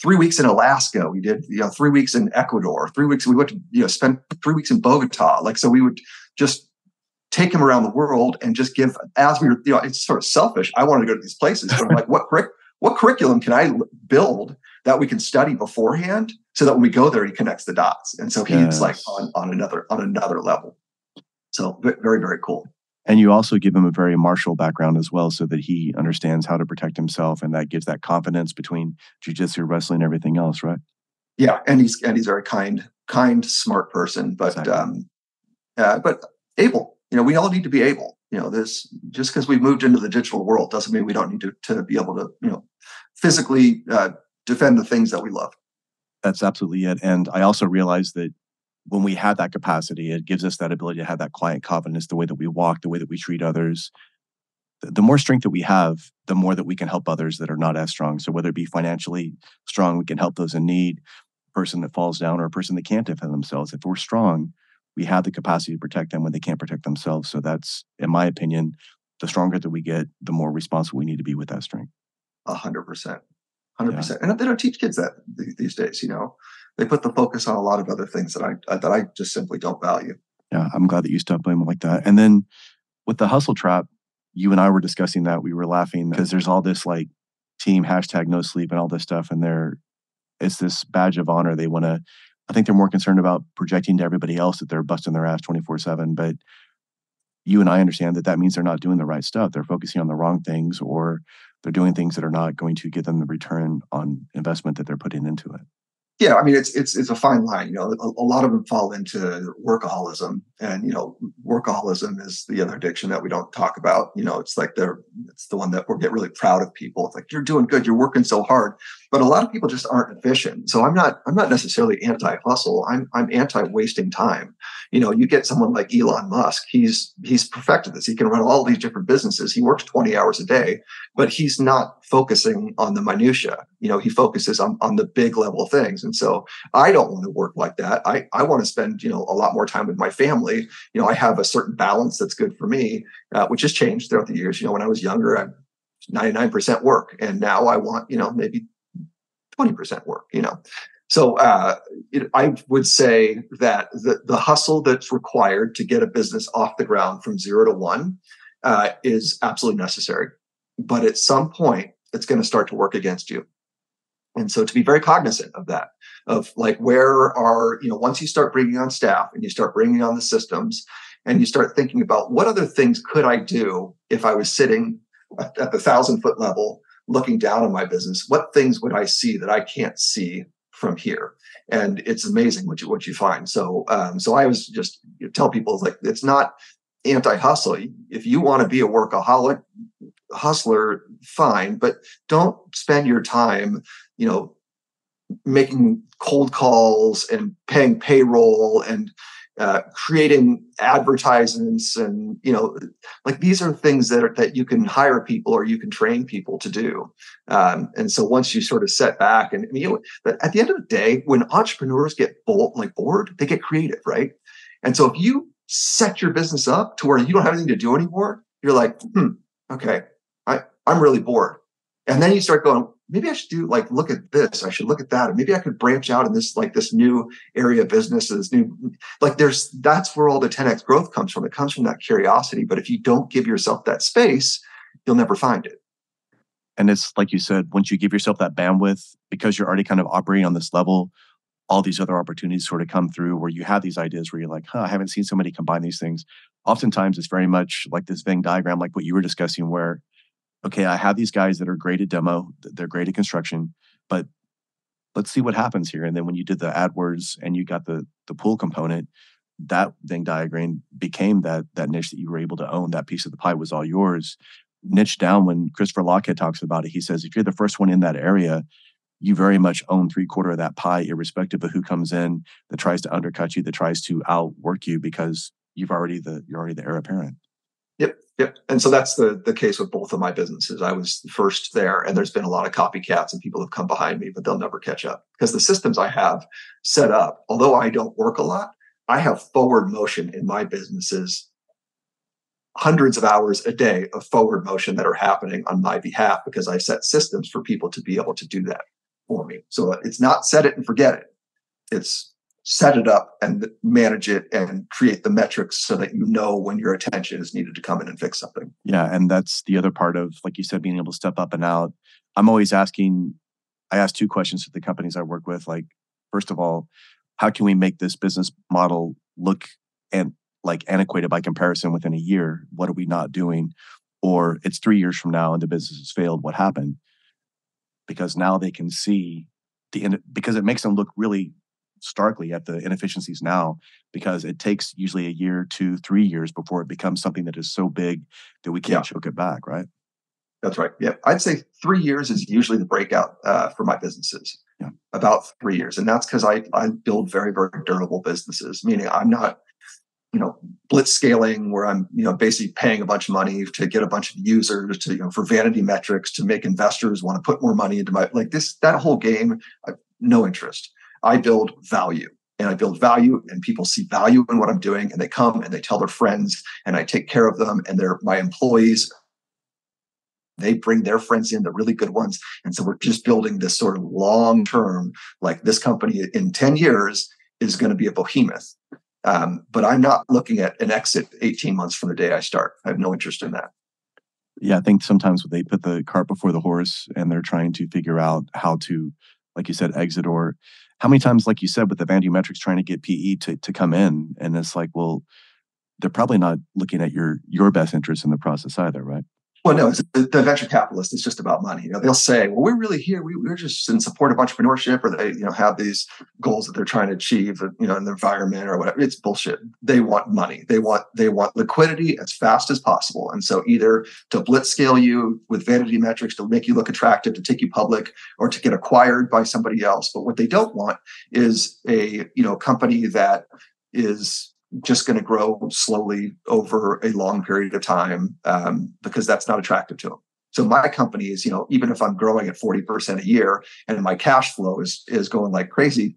three weeks in Alaska. We did, you know, three weeks in Ecuador, three weeks. We went to, you know, spend three weeks in Bogota. Like, so we would just take him around the world and just give, as we were, you know, it's sort of selfish. I wanted to go to these places, but I'm like, what, <laughs> what curriculum can I build that we can study beforehand so that when we go there, he connects the dots. And so he's yes. like on, on another, on another level. So very, very cool. And you also give him a very martial background as well, so that he understands how to protect himself, and that gives that confidence between jujitsu, wrestling, and everything else, right? Yeah, and he's and he's a very kind, kind, smart person, but exactly. um, uh, but able. You know, we all need to be able. You know, this just because we've moved into the digital world doesn't mean we don't need to to be able to you know physically uh, defend the things that we love. That's absolutely it. And I also realize that when we have that capacity, it gives us that ability to have that client confidence, the way that we walk, the way that we treat others. The more strength that we have, the more that we can help others that are not as strong. So whether it be financially strong, we can help those in need, person that falls down, or a person that can't defend themselves. If we're strong, we have the capacity to protect them when they can't protect themselves. So that's, in my opinion, the stronger that we get, the more responsible we need to be with that strength. A hundred percent. 100%. And they don't teach kids that these days, you know. They put the focus on a lot of other things that I uh, that I just simply don't value. Yeah, I'm glad that you stopped blaming like that. And then with the hustle trap, you and I were discussing that. We were laughing because there's all this like team hashtag no sleep and all this stuff, and they're it's this badge of honor. They want to. I think they're more concerned about projecting to everybody else that they're busting their ass 24 seven. But you and I understand that that means they're not doing the right stuff. They're focusing on the wrong things, or they're doing things that are not going to give them the return on investment that they're putting into it yeah, I mean it's it's it's a fine line. You know, a, a, lot of them fall into workaholism, and you know, workaholism is the other addiction that we don't talk about. You know, it's like they're it's the one that we get really proud of people. It's like you're doing good, you're working so hard, but a lot of people just aren't efficient. So I'm not I'm not necessarily anti hustle. I'm I'm anti wasting time. You know, you get someone like Elon Musk. He's he's perfected this. He can run all these different businesses. He works 20 hours a day, but he's not focusing on the minutia. You know, he focuses on on the big level things. And so I don't want to work like that. I, I want to spend, you know, a lot more time with my family. You know, I have a certain balance that's good for me, uh, which has changed throughout the years. You know, when I was younger, I 99% work. And now I want, you know, maybe 20% work, you know. So uh, it, I would say that the, the hustle that's required to get a business off the ground from zero to one uh, is absolutely necessary. But at some point, it's going to start to work against you. And so to be very cognizant of that, of like where are, you know, once you start bringing on staff and you start bringing on the systems and you start thinking about what other things could I do if I was sitting at, at the thousand foot level looking down on my business, what things would I see that I can't see from here? And it's amazing what you what you find. So um, so I was just tell people like it's not anti-hustle. If you want to be a workaholic hustler, fine, but don't spend your time you know, making cold calls and paying payroll and uh, creating advertisements and you know like these are things that are, that you can hire people or you can train people to do. Um, and so once you sort of set back and you know, at the end of the day when entrepreneurs get bold, like bored they get creative right? And so if you set your business up to where you don't have anything to do anymore you're like hmm, okay I, i'm really bored. And then you start going maybe I should do like look at this. I should look at that. Or maybe I could branch out in this like this new area of business, this new like there's that's where all the 10x growth comes from. It comes from that curiosity. But if you don't give yourself that space, you'll never find it. And it's like you said, once you give yourself that bandwidth, because you're already kind of operating on this level, all these other opportunities sort of come through where you have these ideas where you're like, huh, I haven't seen somebody combine these things. Oftentimes it's very much like this Venn diagram, like what you were discussing, where okay, I have these guys that are great at demo, they're great at construction, but let's see what happens here. And then when you did the AdWords and you got the the pool component, that Venn diagram became that that niche that you were able to own. That piece of the pie was all yours. Niche down when Christopher Lochhead talks about it, he says if you're the first one in that area, you very much own three quarter of that pie, irrespective of who comes in that tries to undercut you, that tries to outwork you because you've already the you're already the heir apparent. Yep. Yep. And so that's the the case with both of my businesses. I was first there and there's been a lot of copycats and people have come behind me, but they'll never catch up because the systems I have set up, although I don't work a lot, I have forward motion in my businesses hundreds of hours a day of forward motion that are happening on my behalf because I set systems for people to be able to do that for me. So uh, it's not set it and forget it. It's set it up and manage it and create the metrics so that you know when your attention is needed to come in and fix something. Yeah. And that's the other part of, like you said, being able to step up and out. I'm always asking, I ask two questions to the companies I work with. Like, first of all, how can we make this business model look and like antiquated by comparison within a year? What are we not doing? Or it's three years from now and the business has failed. What happened? Because now they can see the end because it makes them look really starkly at the inefficiencies now because it takes usually a year, two, three years before it becomes something that is so big that we can't yeah. choke it back, right? That's right. Yeah, I'd say three years is usually the breakout uh, for my businesses. Yeah. About three years, and that's because I I build very very durable businesses. Meaning I'm not you know blitz scaling where i'm you know basically paying a bunch of money to get a bunch of users to you know for vanity metrics to make investors want to put more money into my like this that whole game no interest I build value and I build value and people see value in what I'm doing and they come and they tell their friends and I take care of them and they're my employees they bring their friends in, the really good ones. And so we're just building this sort of long term, like this company in 10 years is going to be a behemoth. Um, but I'm not looking at an exit 18 months from the day I start. I have no interest in that. Yeah, I think sometimes they put the cart before the horse and they're trying to figure out how to, like you said, exit or how many times, like you said, with the vanity metrics trying to get PE to, to come in. And it's like, well, they're probably not looking at your your best interest in the process either, right? Well, no, the, venture capitalist is just about money. You know, they'll say, "Well, we're really here. We, are just in support of entrepreneurship," or they, you know, have these goals that they're trying to achieve, uh, you know, in the environment or whatever. It's bullshit. They want money. They want they want liquidity as fast as possible. And so, either to blitz scale you with vanity metrics to make you look attractive, to take you public, or to get acquired by somebody else. But what they don't want is a you know company that is just going to grow slowly over a long period of time um, because that's not attractive to them. So my company is, you know, even if I'm growing at 40% a year and my cash flow is is going like crazy,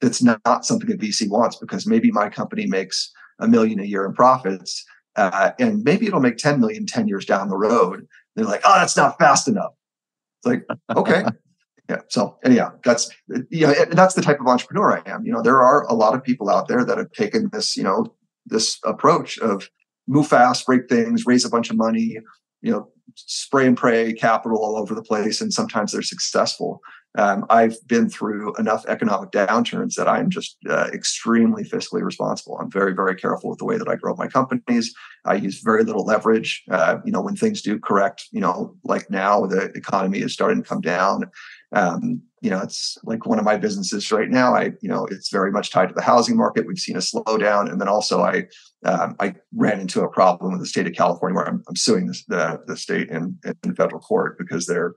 that's not something a VC wants because maybe my company makes a million a year in profits uh, and maybe it'll make 10 million 10 years down the road. They're like, oh, that's not fast enough. It's like, okay, <laughs> yeah. So anyhow, that's know, that's the type of entrepreneur I am. You know, there are a lot of people out there that have taken this, you know, this approach of move fast, break things, raise a bunch of money, you know, spray and pray capital all over the place, and sometimes they're successful. Um, I've been through enough economic downturns that I'm just uh, extremely fiscally responsible. I'm very, very careful with the way that I grow my companies. I use very little leverage. Uh, you know, when things do correct, you know, like now the economy is starting to come down um, you know, it's like one of my businesses right now. I, you know, it's very much tied to the housing market. We've seen a slowdown, and then also I, um, I ran into a problem with the state of California where I'm, I'm suing the the state in, in federal court because they're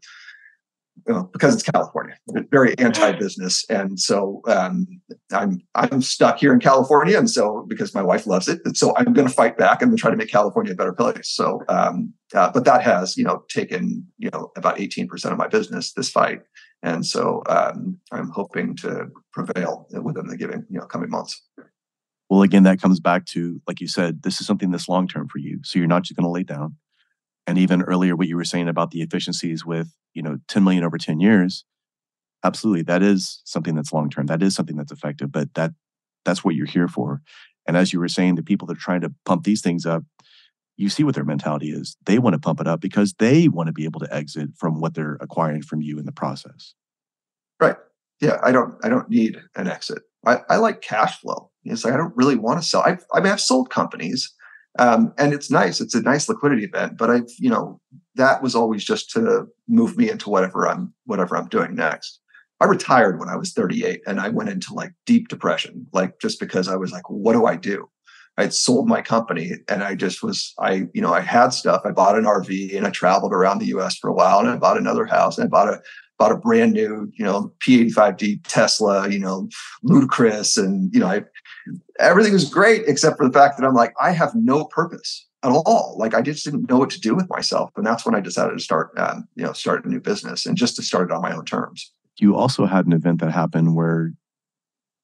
you know, because it's California, very anti-business, and so um, I'm I'm stuck here in California, and so because my wife loves it, and so I'm going to fight back and try to make California a better place. So, um, uh, but that has you know taken you know about 18 percent of my business this fight, and so um, I'm hoping to prevail within the giving you know coming months. Well, again, that comes back to like you said, this is something that's long term for you, so you're not just going to lay down and even earlier what you were saying about the efficiencies with you know 10 million over 10 years absolutely that is something that's long term that is something that's effective but that that's what you're here for. And as you were saying the people that are trying to pump these things up you see what their mentality is. They want to pump it up because they want to be able to exit from what they're acquiring from you in the process. Right. Yeah i don't i don't need an exit. I, I like cash flow. It's like i don't really want to sell I've, i mean i've sold companies um, and it's nice. It's a nice liquidity event, but I've, you know, that was always just to move me into whatever I'm, whatever I'm doing next. I retired when I was 38 and I went into like deep depression, like just because I was like, what do I do? I had sold my company and I just was, I, you know, I had stuff. I bought an RV and I traveled around the US for a while and I bought another house and I bought a, bought a brand new, you know, P85D Tesla, you know, ludicrous. And, you know, I, everything was great except for the fact that I'm like, I have no purpose at all. Like I just didn't know what to do with myself. And that's when I decided to start, um, you know, start a new business and just to start it on my own terms. You also had an event that happened where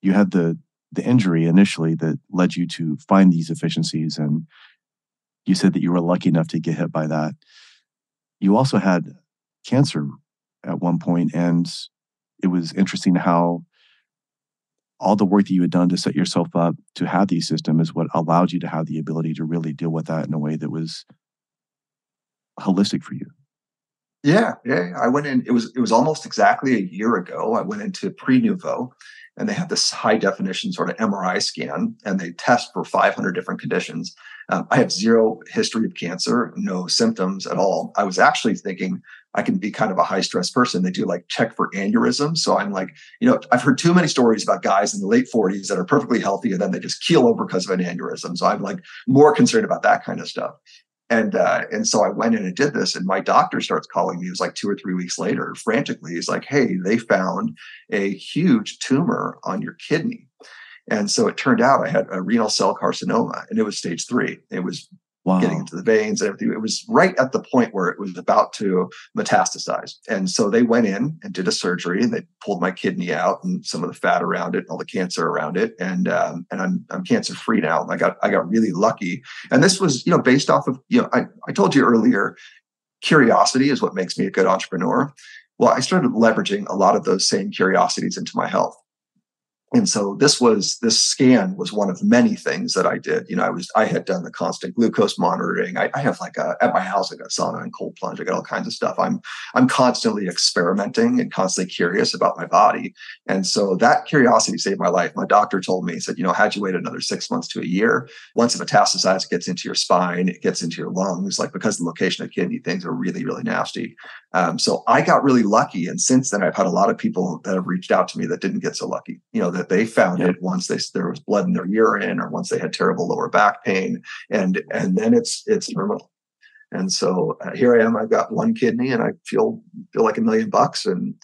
you had the, the injury initially that led you to find these efficiencies. And you said that you were lucky enough to get hit by that. You also had cancer at one point, and it was interesting how all the work that you had done to set yourself up to have these systems is what allowed you to have the ability to really deal with that in a way that was holistic for you. Yeah, yeah. I went in. It was it was almost exactly a year ago. I went into Prenuvo, and they have this high definition sort of MRI scan, and they test for 500 different conditions. Um, I have zero history of cancer, no symptoms at all. I was actually thinking I can be kind of a high stress person. They do like check for aneurysm. So I'm like, you know, I've heard too many stories about guys in the late 40s that are perfectly healthy and then they just keel over because of an aneurysm. So I'm like more concerned about that kind of stuff. And uh, and so I went in and did this, and my doctor starts calling me. It was like two or three weeks later, frantically. He's like, "Hey, they found a huge tumor on your kidney." And so it turned out I had a renal cell carcinoma, and it was stage three. It was wow. getting into the veins and everything. It was right at the point where it was about to metastasize. And so they went in and did a surgery and they pulled my kidney out and some of the fat around it, all the cancer around it. And um, and I'm I'm cancer free now. I got I got really lucky. And this was, you know, based off of, you know, I, I told you earlier, curiosity is what makes me a good entrepreneur. Well, I started leveraging a lot of those same curiosities into my health and so this was this scan was one of many things that I did. You know, I was I had done the constant glucose monitoring. I, I have like a at my house I got sauna and cold plunge. I got all kinds of stuff. I'm I'm constantly experimenting and constantly curious about my body. And so that curiosity saved my life. My doctor told me, he said, you know, had you wait another six months to a year, once it metastasizes, gets into your spine, it gets into your lungs, like because the location of kidney things are really, really nasty. Um, so I got really lucky. And since then I've had a lot of people that have reached out to me that didn't get so lucky. You know, that they found it once they there was blood in their urine or once they had terrible lower back pain, and and then it's it's terminal. And so uh, here I am. I've got one kidney, and I feel feel like a million bucks, and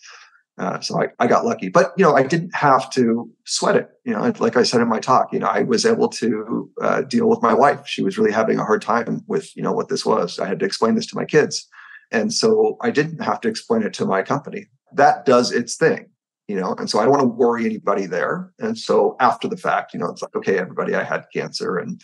uh, so I, I got lucky. But you know, I didn't have to sweat it. You know, like I said in my talk, you know, I was able to uh, deal with my wife. She was really having a hard time with you know what this was. I had to explain this to my kids, and so I didn't have to explain it to my company. That does its thing you know and so i don't want to worry anybody there. And so after the fact you know it's like okay everybody i had cancer and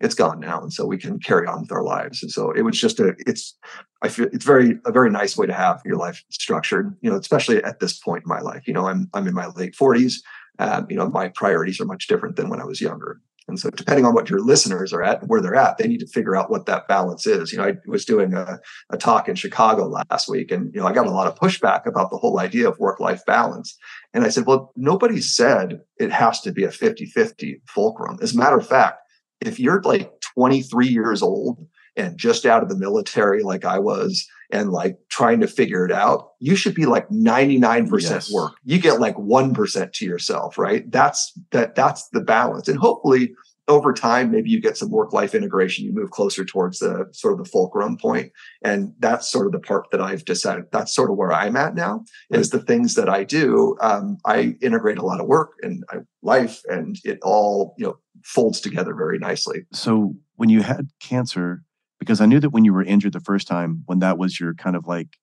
it's gone now and so we can carry on with our lives. And so it was just a it's i feel it's very a very nice way to have your life structured you know especially at this point in my life. You know i'm i'm in my late 40s um, you know my priorities are much different than when i was younger and so, depending on what your listeners are at where they're at, they need to figure out what that balance is. You know, I was doing a, a talk in Chicago last week, and you know, I got a lot of pushback about the whole idea of work-life balance. And I said, well, nobody said it has to be a 50-50 fulcrum. As a matter of fact, if you're like 23 years old and just out of the military, like I was, and like trying to figure it out, you should be like 99% yes. work. You get like 1% to yourself, right? That's that that's the balance. And hopefully over time, maybe you get some work life integration. You move closer towards the sort of the fulcrum point, and that's sort of the part that I've decided. That's sort of where I'm at now. Is the things that I do. Um, I integrate a lot of work and life, and it all you know folds together very nicely. So when you had cancer, because I knew that when you were injured the first time, when that was your kind of like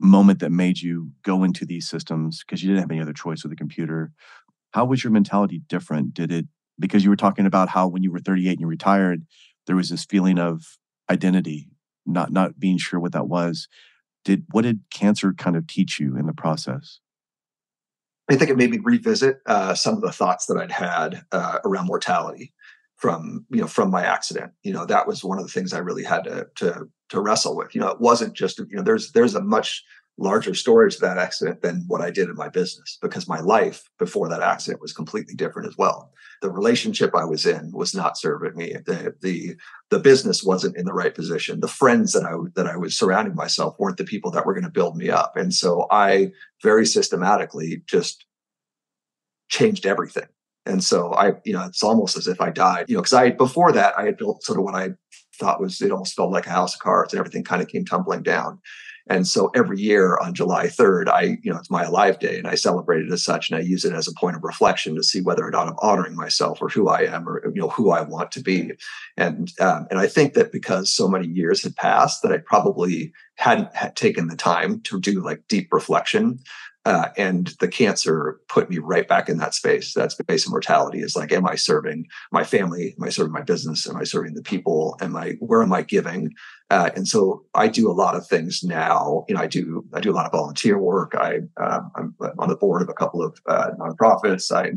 moment that made you go into these systems because you didn't have any other choice with the computer. How was your mentality different? Did it because you were talking about how when you were 38 and you retired, there was this feeling of identity, not not being sure what that was. Did what did cancer kind of teach you in the process? I think it made me revisit uh, some of the thoughts that I'd had uh, around mortality from you know from my accident. You know that was one of the things i really had to to to wrestle with. You know it wasn't just you know there's there's a much larger story to that accident than what i did in my business because my life before that accident was completely different as well. The relationship i was in was not serving me. The the the business wasn't in the right position. The friends that i that i was surrounding myself weren't the people that were going to build me up. And so i very systematically just changed everything and so I, you know, it's almost as if I died, you know, because I, before that, I had built sort of what I thought was, it almost felt like a house of cards and everything kind of came tumbling down. And so every year on July 3rd, I, you know, it's my alive day and I celebrate it as such. And I use it as a point of reflection to see whether or not I'm honoring myself or who I am or, you know, who I want to be. And, um, and I think that because so many years had passed that I probably hadn't had taken the time to do like deep reflection uh, and the cancer put me right back in that space. That space of mortality is like, am I serving my family? Am I serving my business? Am I serving the people? Am I where am I giving? Uh, and so I do a lot of things now. You know, I do I do a lot of volunteer work. I uh, I'm on the board of a couple of uh, nonprofits. I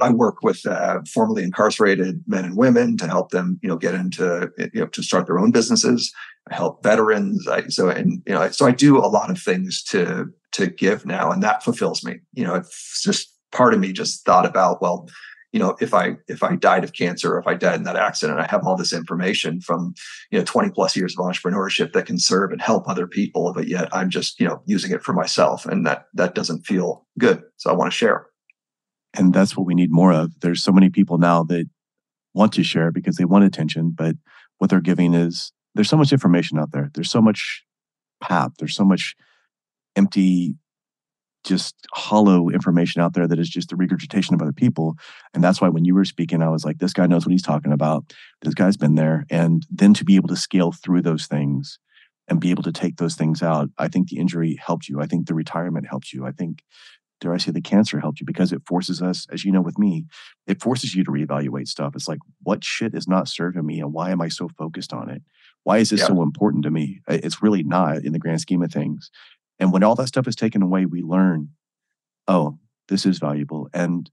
I work with uh, formerly incarcerated men and women to help them, you know, get into, you know, to start their own businesses. Help veterans. I, so, and you know, so I do a lot of things to to give now, and that fulfills me. You know, it's just part of me just thought about, well, you know, if I if I died of cancer, or if I died in that accident, I have all this information from you know 20 plus years of entrepreneurship that can serve and help other people, but yet I'm just you know using it for myself, and that that doesn't feel good. So I want to share. And that's what we need more of. There's so many people now that want to share because they want attention, but what they're giving is there's so much information out there. There's so much pap. There's so much empty, just hollow information out there that is just the regurgitation of other people. And that's why when you were speaking, I was like, this guy knows what he's talking about. This guy's been there. And then to be able to scale through those things and be able to take those things out, I think the injury helped you. I think the retirement helped you. I think dare I say, the cancer helped you because it forces us, as you know, with me, it forces you to reevaluate stuff. It's like, what shit is not serving me and why am I so focused on it? Why is this Yeah. so important to me? It's really not in the grand scheme of things. And when all that stuff is taken away, we learn, oh, this is valuable. And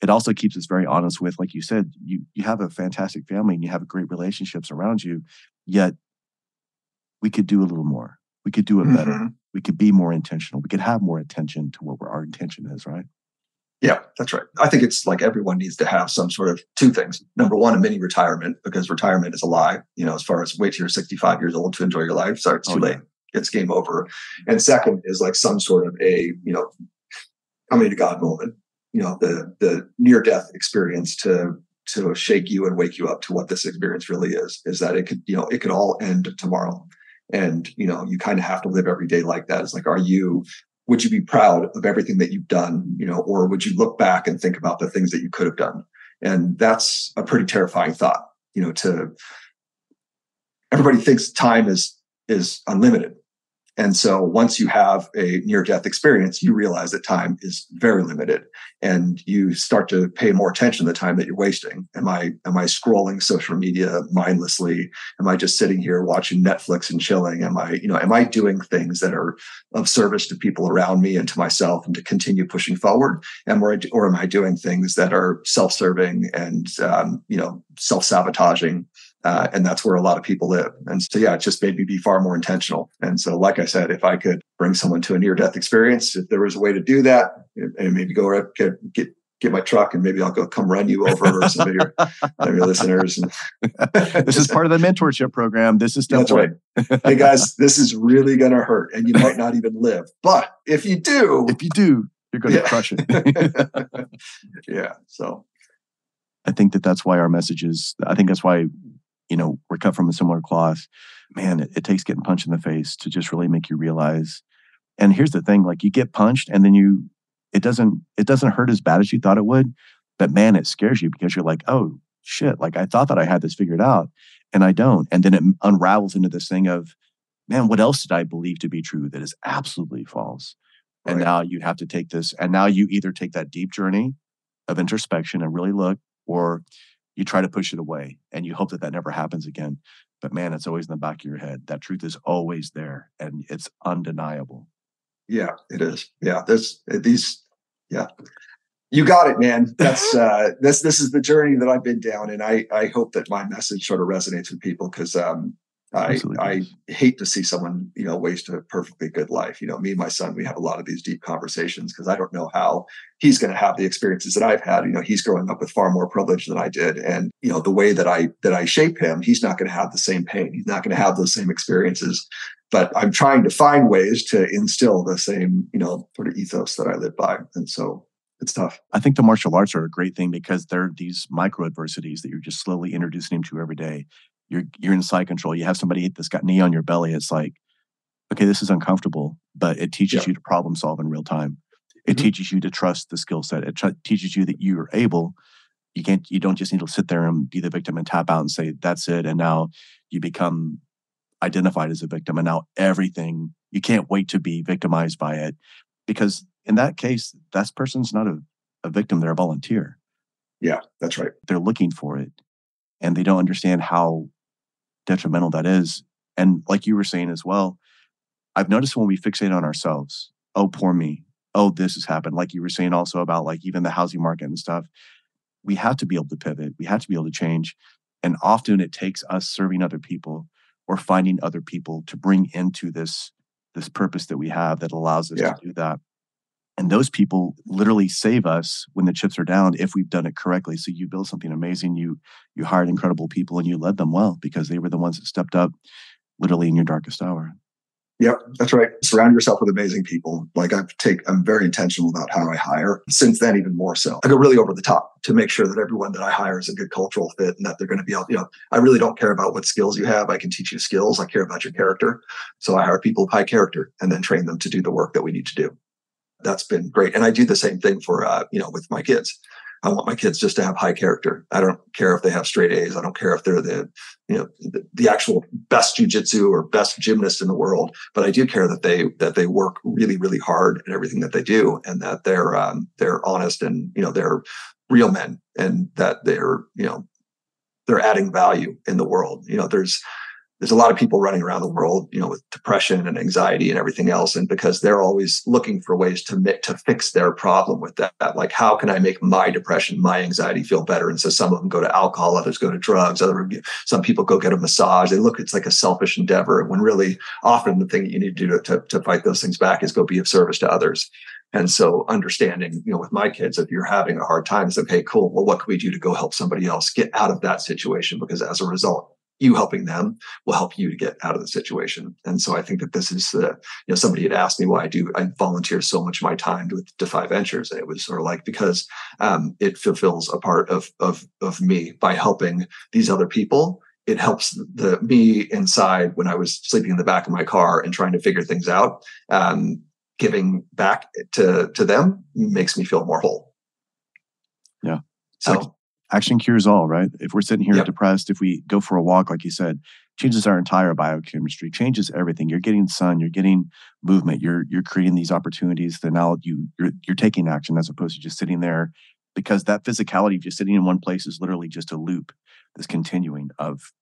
it also keeps us very honest with, like you said, you you have a fantastic family and you have great relationships around you, yet we could do a little more. We could do it better. Mhm. We could be more intentional. We could have more attention to what our intention is, right? Yeah, that's right. I think it's like everyone needs to have some sort of two things. Number one, a mini retirement, because retirement is a lie. You know, as far as wait till you're 65 years old to enjoy your life. Sorry, it's Oh, too yeah. late. It's game over. And second is like some sort of a, you know, coming to God moment. You know, the the near death experience to to shake you and wake you up to what this experience really is. Is that it could, you know, it could all end tomorrow. And, you know, you kind of have to live every day like that. It's like, are you would you be proud of everything that you've done you know or would you look back and think about the things that you could have done? And that's a pretty terrifying thought you know to everybody thinks time is is unlimited and so once you have a near death experience you realize that time is very limited and you start to pay more attention to the time that you're wasting. Am i am i scrolling social media mindlessly? Am i just sitting here watching netflix and chilling? Am i you know am i doing things that are of service to people around me and to myself and to continue pushing forward? And or, or am i doing things that are self-serving and um, you know self-sabotaging uh, and that's where a lot of people live and so yeah it just made me be far more intentional and so like i said if i could bring someone to a near-death experience if there was a way to do that and maybe go right- get get get my truck and maybe i'll go come run you over or some of your, <laughs> some of your listeners <laughs> this is part of the mentorship program. This is step That's one. right. hey guys, <laughs> this is really going to hurt, and you might not even live. But if you do, If you do, you're going to Yeah. crush it. yeah. So I think that that's why our messages, I think that's why, you know, we're cut from a similar cloth. Man, it, it takes getting punched in the face to just really make you realize. And here's the thing, like you get punched and then you, it doesn't, it doesn't hurt as bad as you thought it would. But man, it scares you because you're like, oh shit, like I thought that I had this figured out and I don't. And then it unravels into this thing of, man, what else did I believe to be true that is absolutely false? And now you have to take this, and now you either take that deep journey of introspection and really look, or you try to push it away and you hope that that never happens again. But man, it's always in the back of your head. That truth is always there and it's undeniable. yeah, it is. Yeah, there's these. Yeah, you got it, man. That's <laughs> uh, this. This is the journey that I've been down, and I I hope that my message sort of resonates with people because um, I I hate to see someone you know waste a perfectly good life. You know, me and my son, we have a lot of these deep conversations because I don't know how he's going to have the experiences that I've had. You know, he's growing up with far more privilege than I did, and you know the way that I that I shape him, he's not going to have the same pain. He's not going to have those same experiences. But I'm trying to find ways to instill the same you know sort of ethos that I live by, and so it's tough. I think the martial arts are a great thing because they're these micro adversities that you're just slowly introducing him to every day. You're you're in side control. You have somebody that's got knee on your belly. It's like, okay, this is uncomfortable, but it teaches Yeah. you to problem solve in real time. It Mhm. teaches you to trust the skill set. It tr- teaches you that you are able. You can't. You don't just need to sit there and be the victim and tap out and say that's it. And now you become identified as a victim, and now everything you can't wait to be victimized by it because in that case, that person's not a, a victim; they're a volunteer Yeah, that's right. they're looking for it and they don't understand how detrimental that is. And like you were saying as well, I've noticed when we fixate on ourselves, oh, poor me. Oh, this has happened. Like you were saying also about like even the housing market and stuff, we have to be able to pivot. We have to be able to change. And often it takes us serving other people or finding other people to bring into this this purpose that we have that allows us Yeah. to do that. And those people literally save us when the chips are down if we've done it correctly. So you build something amazing, you you hired incredible people and you led them well because they were the ones that stepped up literally in your darkest hour. Yep, that's right. Surround yourself with amazing people. Like I take, I'm very intentional about how I hire. Since then, even more so. I go really over the top to make sure that everyone that I hire is a good cultural fit and that they're going to be able. You know, I really don't care about what skills you have. I can teach you skills. I care about your character. So I hire people of high character and then train them to do the work that we need to do. That's been great. And I do the same thing for uh, you know with my kids. I want my kids just to have high character. I don't care if they have straight A's. I don't care if they're the you know the, the actual best jujitsu or best gymnast in the world but I do care that they that they work really really hard at everything that they do and that they're um, they're honest and you know they're real men and that they're you know they're adding value in the world. You know, there's there's a lot of people running around the world, you know, with depression and anxiety and everything else. And because they're always looking for ways to to fix their problem with that, like how can I make my depression, my anxiety feel better? And so some of them go to alcohol, others go to drugs, other some people go get a massage. They look, it's like a selfish endeavor when really often the thing that you need to do to, to fight those things back is go be of service to others. And so understanding, you know, with my kids, if you're having a hard time, it's okay, cool. Well, what can we do to go help somebody else get out of that situation? Because as a result, you helping them will help you to get out of the situation. And so I think that this is, uh, you know, somebody had asked me why I do, I volunteer so much of my time to Defy Ventures. And it was sort of like, because um, it fulfills a part of, of, of me by helping these other people. It helps the me inside when I was sleeping in the back of my car and trying to figure things out. Um, giving back to to them makes me feel more whole. Yeah. So action cures all, right? If we're sitting here yep. depressed, if we go for a walk, like you said, changes our entire biochemistry, changes everything. You're getting sun, you're getting movement, you're you're creating these opportunities Then now you you're you're taking action as opposed to just sitting there because that physicality of just sitting in one place is literally just a loop that's continuing of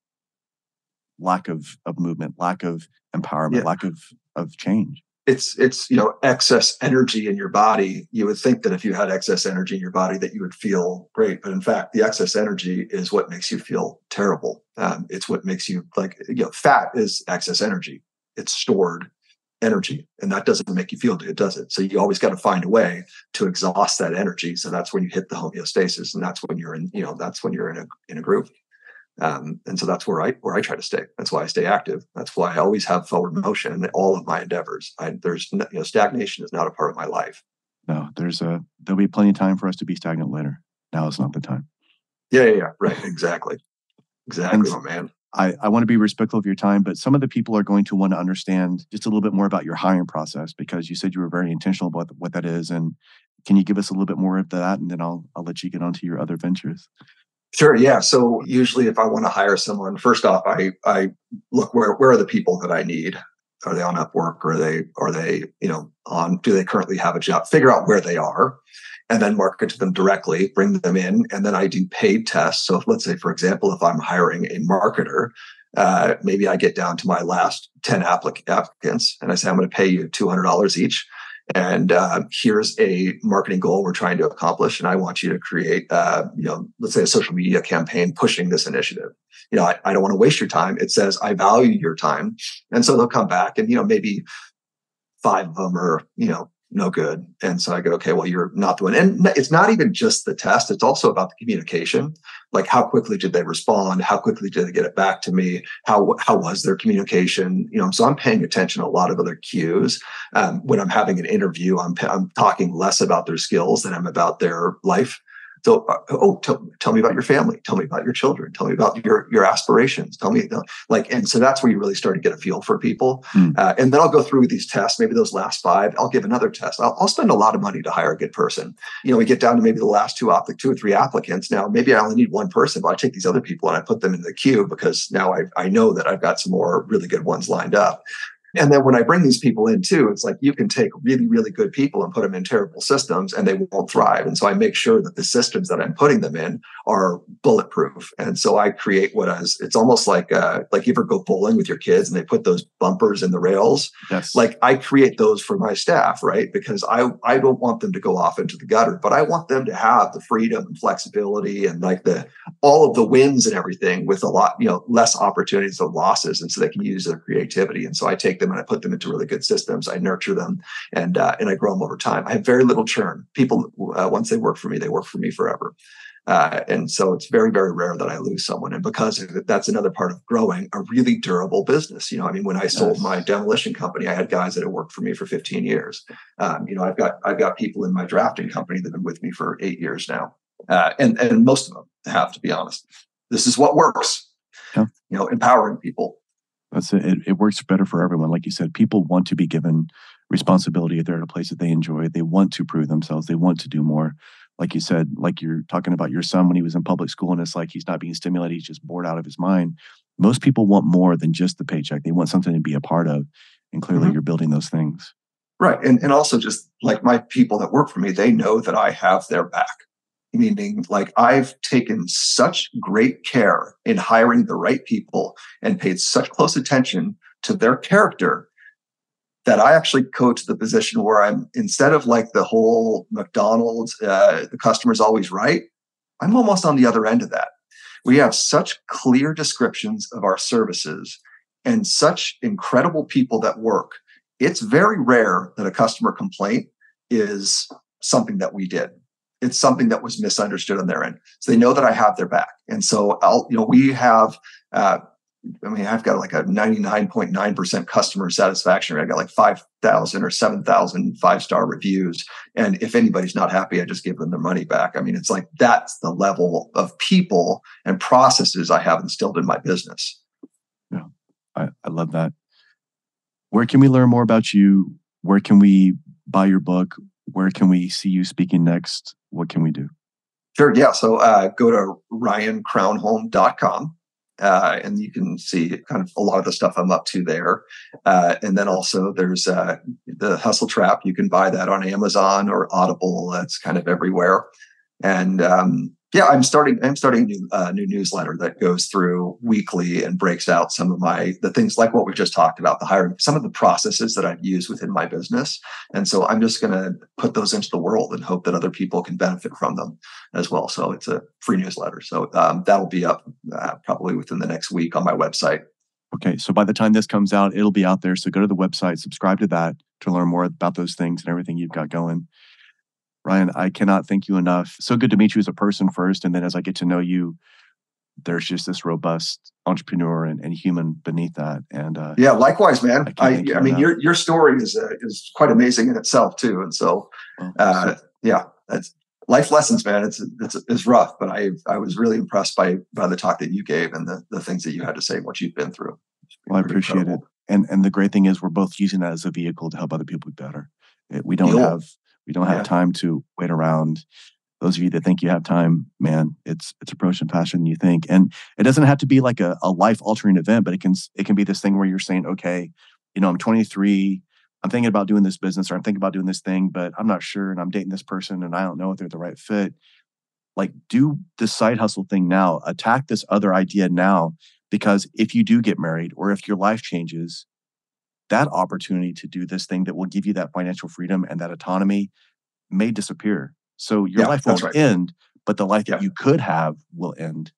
lack of of movement, lack of empowerment, yeah. lack of of change it's it's you know excess energy in your body. You would think that if you had excess energy in your body that you would feel great but in fact the excess energy is what makes you feel terrible. Um, it's what makes you like you know fat is excess energy. It's stored energy and that doesn't make you feel good does it? So you always got to find a way to exhaust that energy. So that's when you hit the homeostasis and that's when you're in you know that's when you're in a in a groove um, and so that's where I where I try to stay. That's why I stay active. That's why I always have forward motion in all of my endeavors. I, there's you know stagnation is not a part of my life. No, there's a there'll be plenty of time for us to be stagnant later. Now is not the time. Yeah, yeah, yeah. Right. Exactly. Exactly, and, man. I, I want to be respectful of your time, but some of the people are going to want to understand just a little bit more about your hiring process because you said you were very intentional about what that is. And can you give us a little bit more of that? And then I'll I'll let you get on to your other ventures. Sure. Yeah. So usually, if I want to hire someone, first off, I I look where where are the people that I need. Are they on Upwork? Or are they are they you know on? Do they currently have a job? Figure out where they are, and then market to them directly. Bring them in, and then I do paid tests. So if, let's say, for example, if I'm hiring a marketer, uh, maybe I get down to my last ten applic- applicants, and I say I'm going to pay you two hundred dollars each and uh, here's a marketing goal we're trying to accomplish and i want you to create uh, you know let's say a social media campaign pushing this initiative. You know I, I don't want to waste your time. It says i value your time. And so they'll come back and you know maybe five of them are you know no good. And so I go, okay, well, you're not the one. And it's not even just the test, it's also about the communication. Like how quickly did they respond? How quickly did they get it back to me? How how was their communication? You know, so I'm paying attention to a lot of other cues. Um, when I'm having an interview, I'm I'm talking less about their skills than I'm about their life so, uh, oh, tell, tell me about your family. Tell me about your children. Tell me about your your aspirations. Tell me, like, and so that's where you really start to get a feel for people. Mm. Uh, and then I'll go through these tests. Maybe those last five, I'll give another test. I'll, I'll, spend a lot of money to hire a good person. You know, we get down to maybe the last two, two or three applicants. Now, maybe I only need one person, but I take these other people and I put them in the queue because now I I know that I've got some more really good ones lined up. And then when I bring these people in too, it's like you can take really, really good people and put them in terrible systems and they won't thrive. And so I make sure that the systems that I'm putting them in are bulletproof. And so I create what what is, it's almost like, uh, like you ever go bowling with your kids and they put those bumpers in the rails. Yes. Like I create those for my staff, right? Because I, I don't want them to go off into the gutter, but I want them to have the freedom and flexibility and like the, all of the wins and everything with a lot, you know, less opportunities of losses. And so they can use their creativity. And so I take them them and I put them into really good systems. I nurture them and uh, and I grow them over time. I have very little churn. People uh, once they work for me, they work for me forever. Uh, and so it's very, very rare that I lose someone. And because that's another part of growing a really durable business. You know, I mean, when I sold my demolition company, I had guys that had worked for me for 15 years. Um, you know, I've got I've got people in my drafting company that have been with me for eight years now, uh, and and most of them have to be honest. This is what works. Yeah. You know, empowering people that's it. it. It works better for everyone. Like you said, people want to be given responsibility if they're at a place that they enjoy. They want to prove themselves. They want to do more. Like you said, like you're talking about your son when he was in public school, and it's like he's not being stimulated, he's just bored out of his mind. Most people want more than just the paycheck. They want something to be a part of. And clearly mm-hmm. you're building those things. Right. And and also just like my people that work for me, they know that I have their back meaning like I've taken such great care in hiring the right people and paid such close attention to their character that I actually to the position where I'm instead of like the whole McDonald's, uh, the customer's always right. I'm almost on the other end of that. We have such clear descriptions of our services and such incredible people that work. It's very rare that a customer complaint is something that we did. It's something that was misunderstood on their end. So they know that I have their back. And so I'll, you know, we have, uh, I mean, I've got like a 99.9% customer satisfaction rate. I got like 5,000 or 7,000 five star reviews. And if anybody's not happy, I just give them their money back. I mean, it's like that's the level of people and processes I have instilled in my business. Yeah, I, I love that. Where can we learn more about you? Where can we buy your book? Where can we see you speaking next? What can we do? Sure. Yeah. So uh, go to ryancrownholm.com uh, and you can see kind of a lot of the stuff I'm up to there. Uh, and then also there's uh, the Hustle Trap. You can buy that on Amazon or Audible. That's kind of everywhere. And um, yeah, I'm starting. I'm starting a new uh, new newsletter that goes through weekly and breaks out some of my the things like what we just talked about, the hiring, some of the processes that I've used within my business. And so I'm just going to put those into the world and hope that other people can benefit from them as well. So it's a free newsletter. So um, that'll be up uh, probably within the next week on my website. Okay, so by the time this comes out, it'll be out there. So go to the website, subscribe to that to learn more about those things and everything you've got going. Ryan, I cannot thank you enough. So good to meet you as a person first. And then as I get to know you, there's just this robust entrepreneur and, and human beneath that. And uh, yeah, likewise, man. I, I, I mean, your your story is uh, is quite amazing in itself too. And so, uh, yeah, that's life lessons, man. It's it's it's rough, but I I was really impressed by by the talk that you gave and the the things that you had to say, and what you've been through. Well, I appreciate incredible. it. And and the great thing is, we're both using that as a vehicle to help other people be better. It, we don't have we don't have yeah. time to wait around. Those of you that think you have time, man, it's it's approaching faster than you think. And it doesn't have to be like a, a life altering event, but it can it can be this thing where you're saying, okay, you know, I'm 23, I'm thinking about doing this business or I'm thinking about doing this thing, but I'm not sure and I'm dating this person and I don't know if they're the right fit. Like do the side hustle thing now. Attack this other idea now because if you do get married or if your life changes, that opportunity to do this thing that will give you that financial freedom and that autonomy may disappear. So your yeah, life won't right. end, but the life yeah. that you could have will end.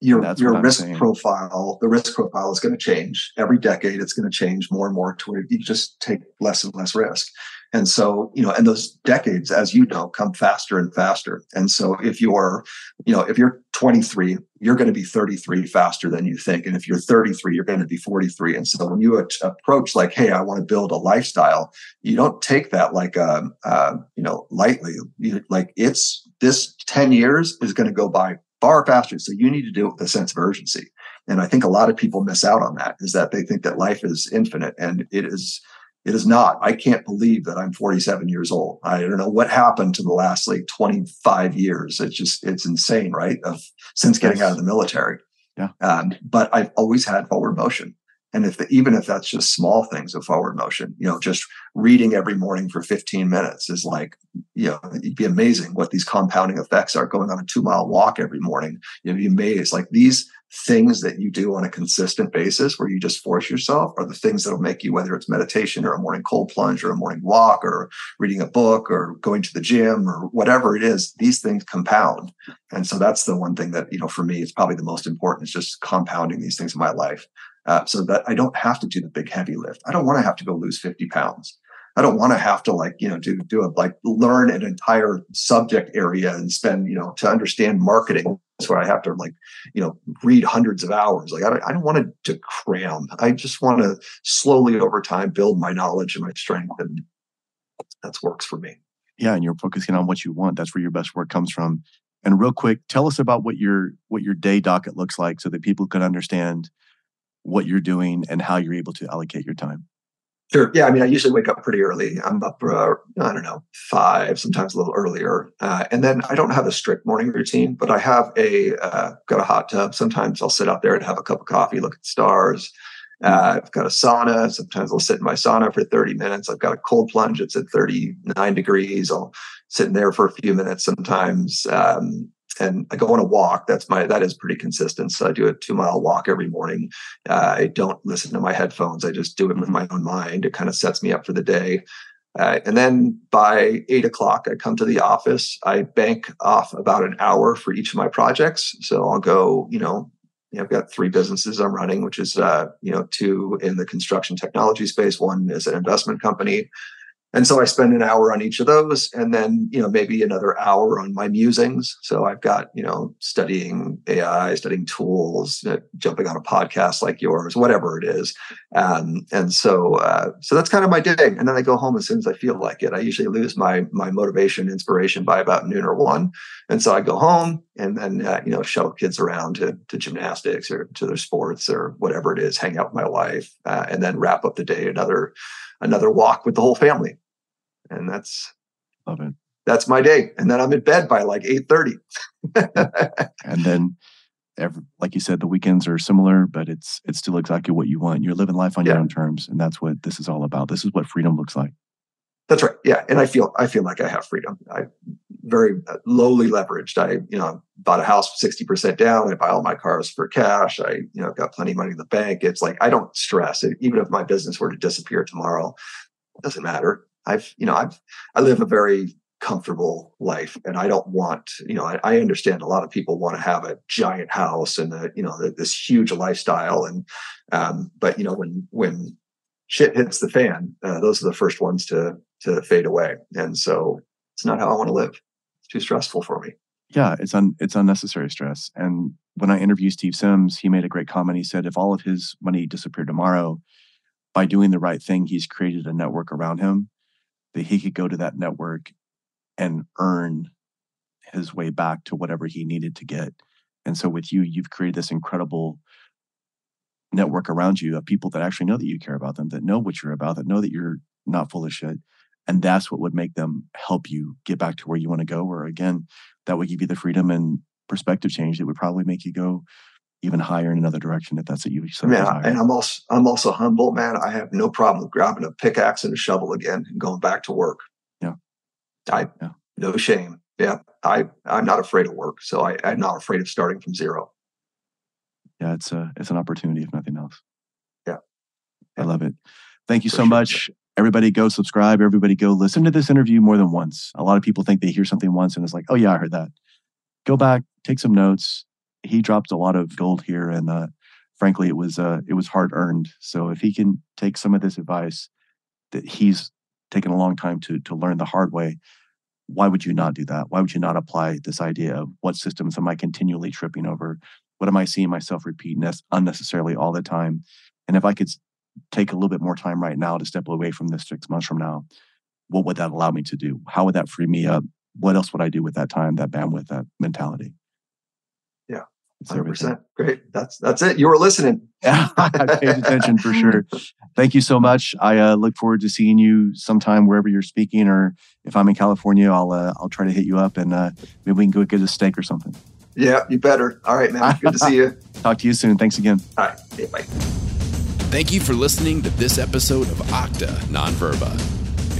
Your your risk saying. profile, the risk profile is going to change every decade. It's going to change more and more to where you just take less and less risk. And so, you know, and those decades, as you know, come faster and faster. And so if you're, you know, if you're 23, you're going to be 33 faster than you think. And if you're 33, you're going to be 43. And so when you approach like, hey, I want to build a lifestyle, you don't take that like, um, uh, you know, lightly. You, like it's this 10 years is going to go by far faster. So you need to do it with a sense of urgency. And I think a lot of people miss out on that is that they think that life is infinite and it is it is not. I can't believe that I'm 47 years old. I don't know what happened to the last like 25 years. It's just, it's insane, right? Of since getting yes. out of the military. Yeah. Um, but I've always had forward motion. And if the, even if that's just small things of forward motion, you know, just reading every morning for 15 minutes is like, you know, it'd be amazing what these compounding effects are going on a two mile walk every morning. You'd be amazed. Like these things that you do on a consistent basis where you just force yourself are the things that'll make you, whether it's meditation or a morning cold plunge or a morning walk or reading a book or going to the gym or whatever it is, these things compound. And so that's the one thing that, you know, for me, it's probably the most important is just compounding these things in my life. Uh, so that I don't have to do the big heavy lift. I don't want to have to go lose 50 pounds. I don't want to have to like, you know, do, do a, like learn an entire subject area and spend, you know, to understand marketing. That's where I have to like, you know, read hundreds of hours. Like, I don't, I don't want to, to cram. I just want to slowly over time build my knowledge and my strength. And that's works for me. Yeah. And you're focusing on what you want. That's where your best work comes from. And real quick, tell us about what your, what your day docket looks like so that people can understand what you're doing and how you're able to allocate your time. Sure. Yeah. I mean, I usually wake up pretty early. I'm up, uh, I don't know, five, sometimes a little earlier. Uh, and then I don't have a strict morning routine, but I have a, uh, got a hot tub. Sometimes I'll sit out there and have a cup of coffee, look at stars. Uh, I've got a sauna. Sometimes I'll sit in my sauna for 30 minutes. I've got a cold plunge. It's at 39 degrees. I'll sit in there for a few minutes sometimes. Um, and I go on a walk. That's my that is pretty consistent. So I do a two mile walk every morning. Uh, I don't listen to my headphones. I just do it with my own mind. It kind of sets me up for the day. Uh, and then by eight o'clock, I come to the office. I bank off about an hour for each of my projects. So I'll go, you know, I've got three businesses I'm running, which is, uh, you know, two in the construction technology space. One is an investment company. And so I spend an hour on each of those and then, you know, maybe another hour on my musings. So I've got, you know, studying AI, studying tools, uh, jumping on a podcast like yours, whatever it is. Um, and so, uh, so that's kind of my day. And then I go home as soon as I feel like it. I usually lose my, my motivation, inspiration by about noon or one. And so I go home and then, uh, you know, shuttle kids around to, to gymnastics or to their sports or whatever it is, hang out with my wife, uh, and then wrap up the day another, another walk with the whole family and that's love it. That's my day, and then I'm in bed by like eight thirty. <laughs> and then, every, like you said, the weekends are similar, but it's it's still exactly what you want. You're living life on yeah. your own terms, and that's what this is all about. This is what freedom looks like. That's right. Yeah, and I feel I feel like I have freedom. I very uh, lowly leveraged. I you know bought a house sixty percent down. I buy all my cars for cash. I you know got plenty of money in the bank. It's like I don't stress. Even if my business were to disappear tomorrow, it doesn't matter. I've, you know, I've, I live a very comfortable life and I don't want, you know, I, I understand a lot of people want to have a giant house and a, you know, this huge lifestyle. And, um, but you know, when, when shit hits the fan, uh, those are the first ones to, to fade away. And so it's not how I want to live. It's too stressful for me. Yeah. It's un, it's unnecessary stress. And when I interviewed Steve Sims, he made a great comment. He said, if all of his money disappeared tomorrow, by doing the right thing, he's created a network around him that he could go to that network and earn his way back to whatever he needed to get. And so with you, you've created this incredible network around you of people that actually know that you care about them, that know what you're about, that know that you're not full of shit. And that's what would make them help you get back to where you want to go. Or again, that would give you the freedom and perspective change that would probably make you go even higher in another direction if that's what you so man and i'm also i'm also humble man. I have no problem grabbing a pickaxe and a shovel again and going back to work. Yeah. I yeah. no shame. Yeah i i'm not afraid of work so I, i'm not afraid of starting from zero. Yeah it's a it's an opportunity if nothing else. Yeah. I love it. Thank you For so much. Everybody go subscribe. Everybody go listen to this interview more than once. A lot of people think they hear something once and it's like oh yeah i heard that. Go back take some notes he dropped a lot of gold here, and uh, frankly, it was uh, it was hard earned. So if he can take some of this advice that he's taken a long time to to learn the hard way, why would you not do that? Why would you not apply this idea of what systems am I continually tripping over? What am I seeing myself repeat unnecessarily all the time? And if I could take a little bit more time right now to step away from this six months from now, what would that allow me to do? How would that free me up? What else would I do with that time, that bandwidth, that mentality? Hundred percent. Great. That's that's it. You were listening. Yeah, <laughs> I paid attention for sure. Thank you so much. I uh, look forward to seeing you sometime wherever you're speaking, or if I'm in California, I'll uh, I'll try to hit you up and uh, maybe we can go get a steak or something. Yeah, you better. All right, man. Good to see you. <laughs> Talk to you soon. Thanks again. All right. Yeah, bye. Thank you for listening to this episode of Octa Nonverba.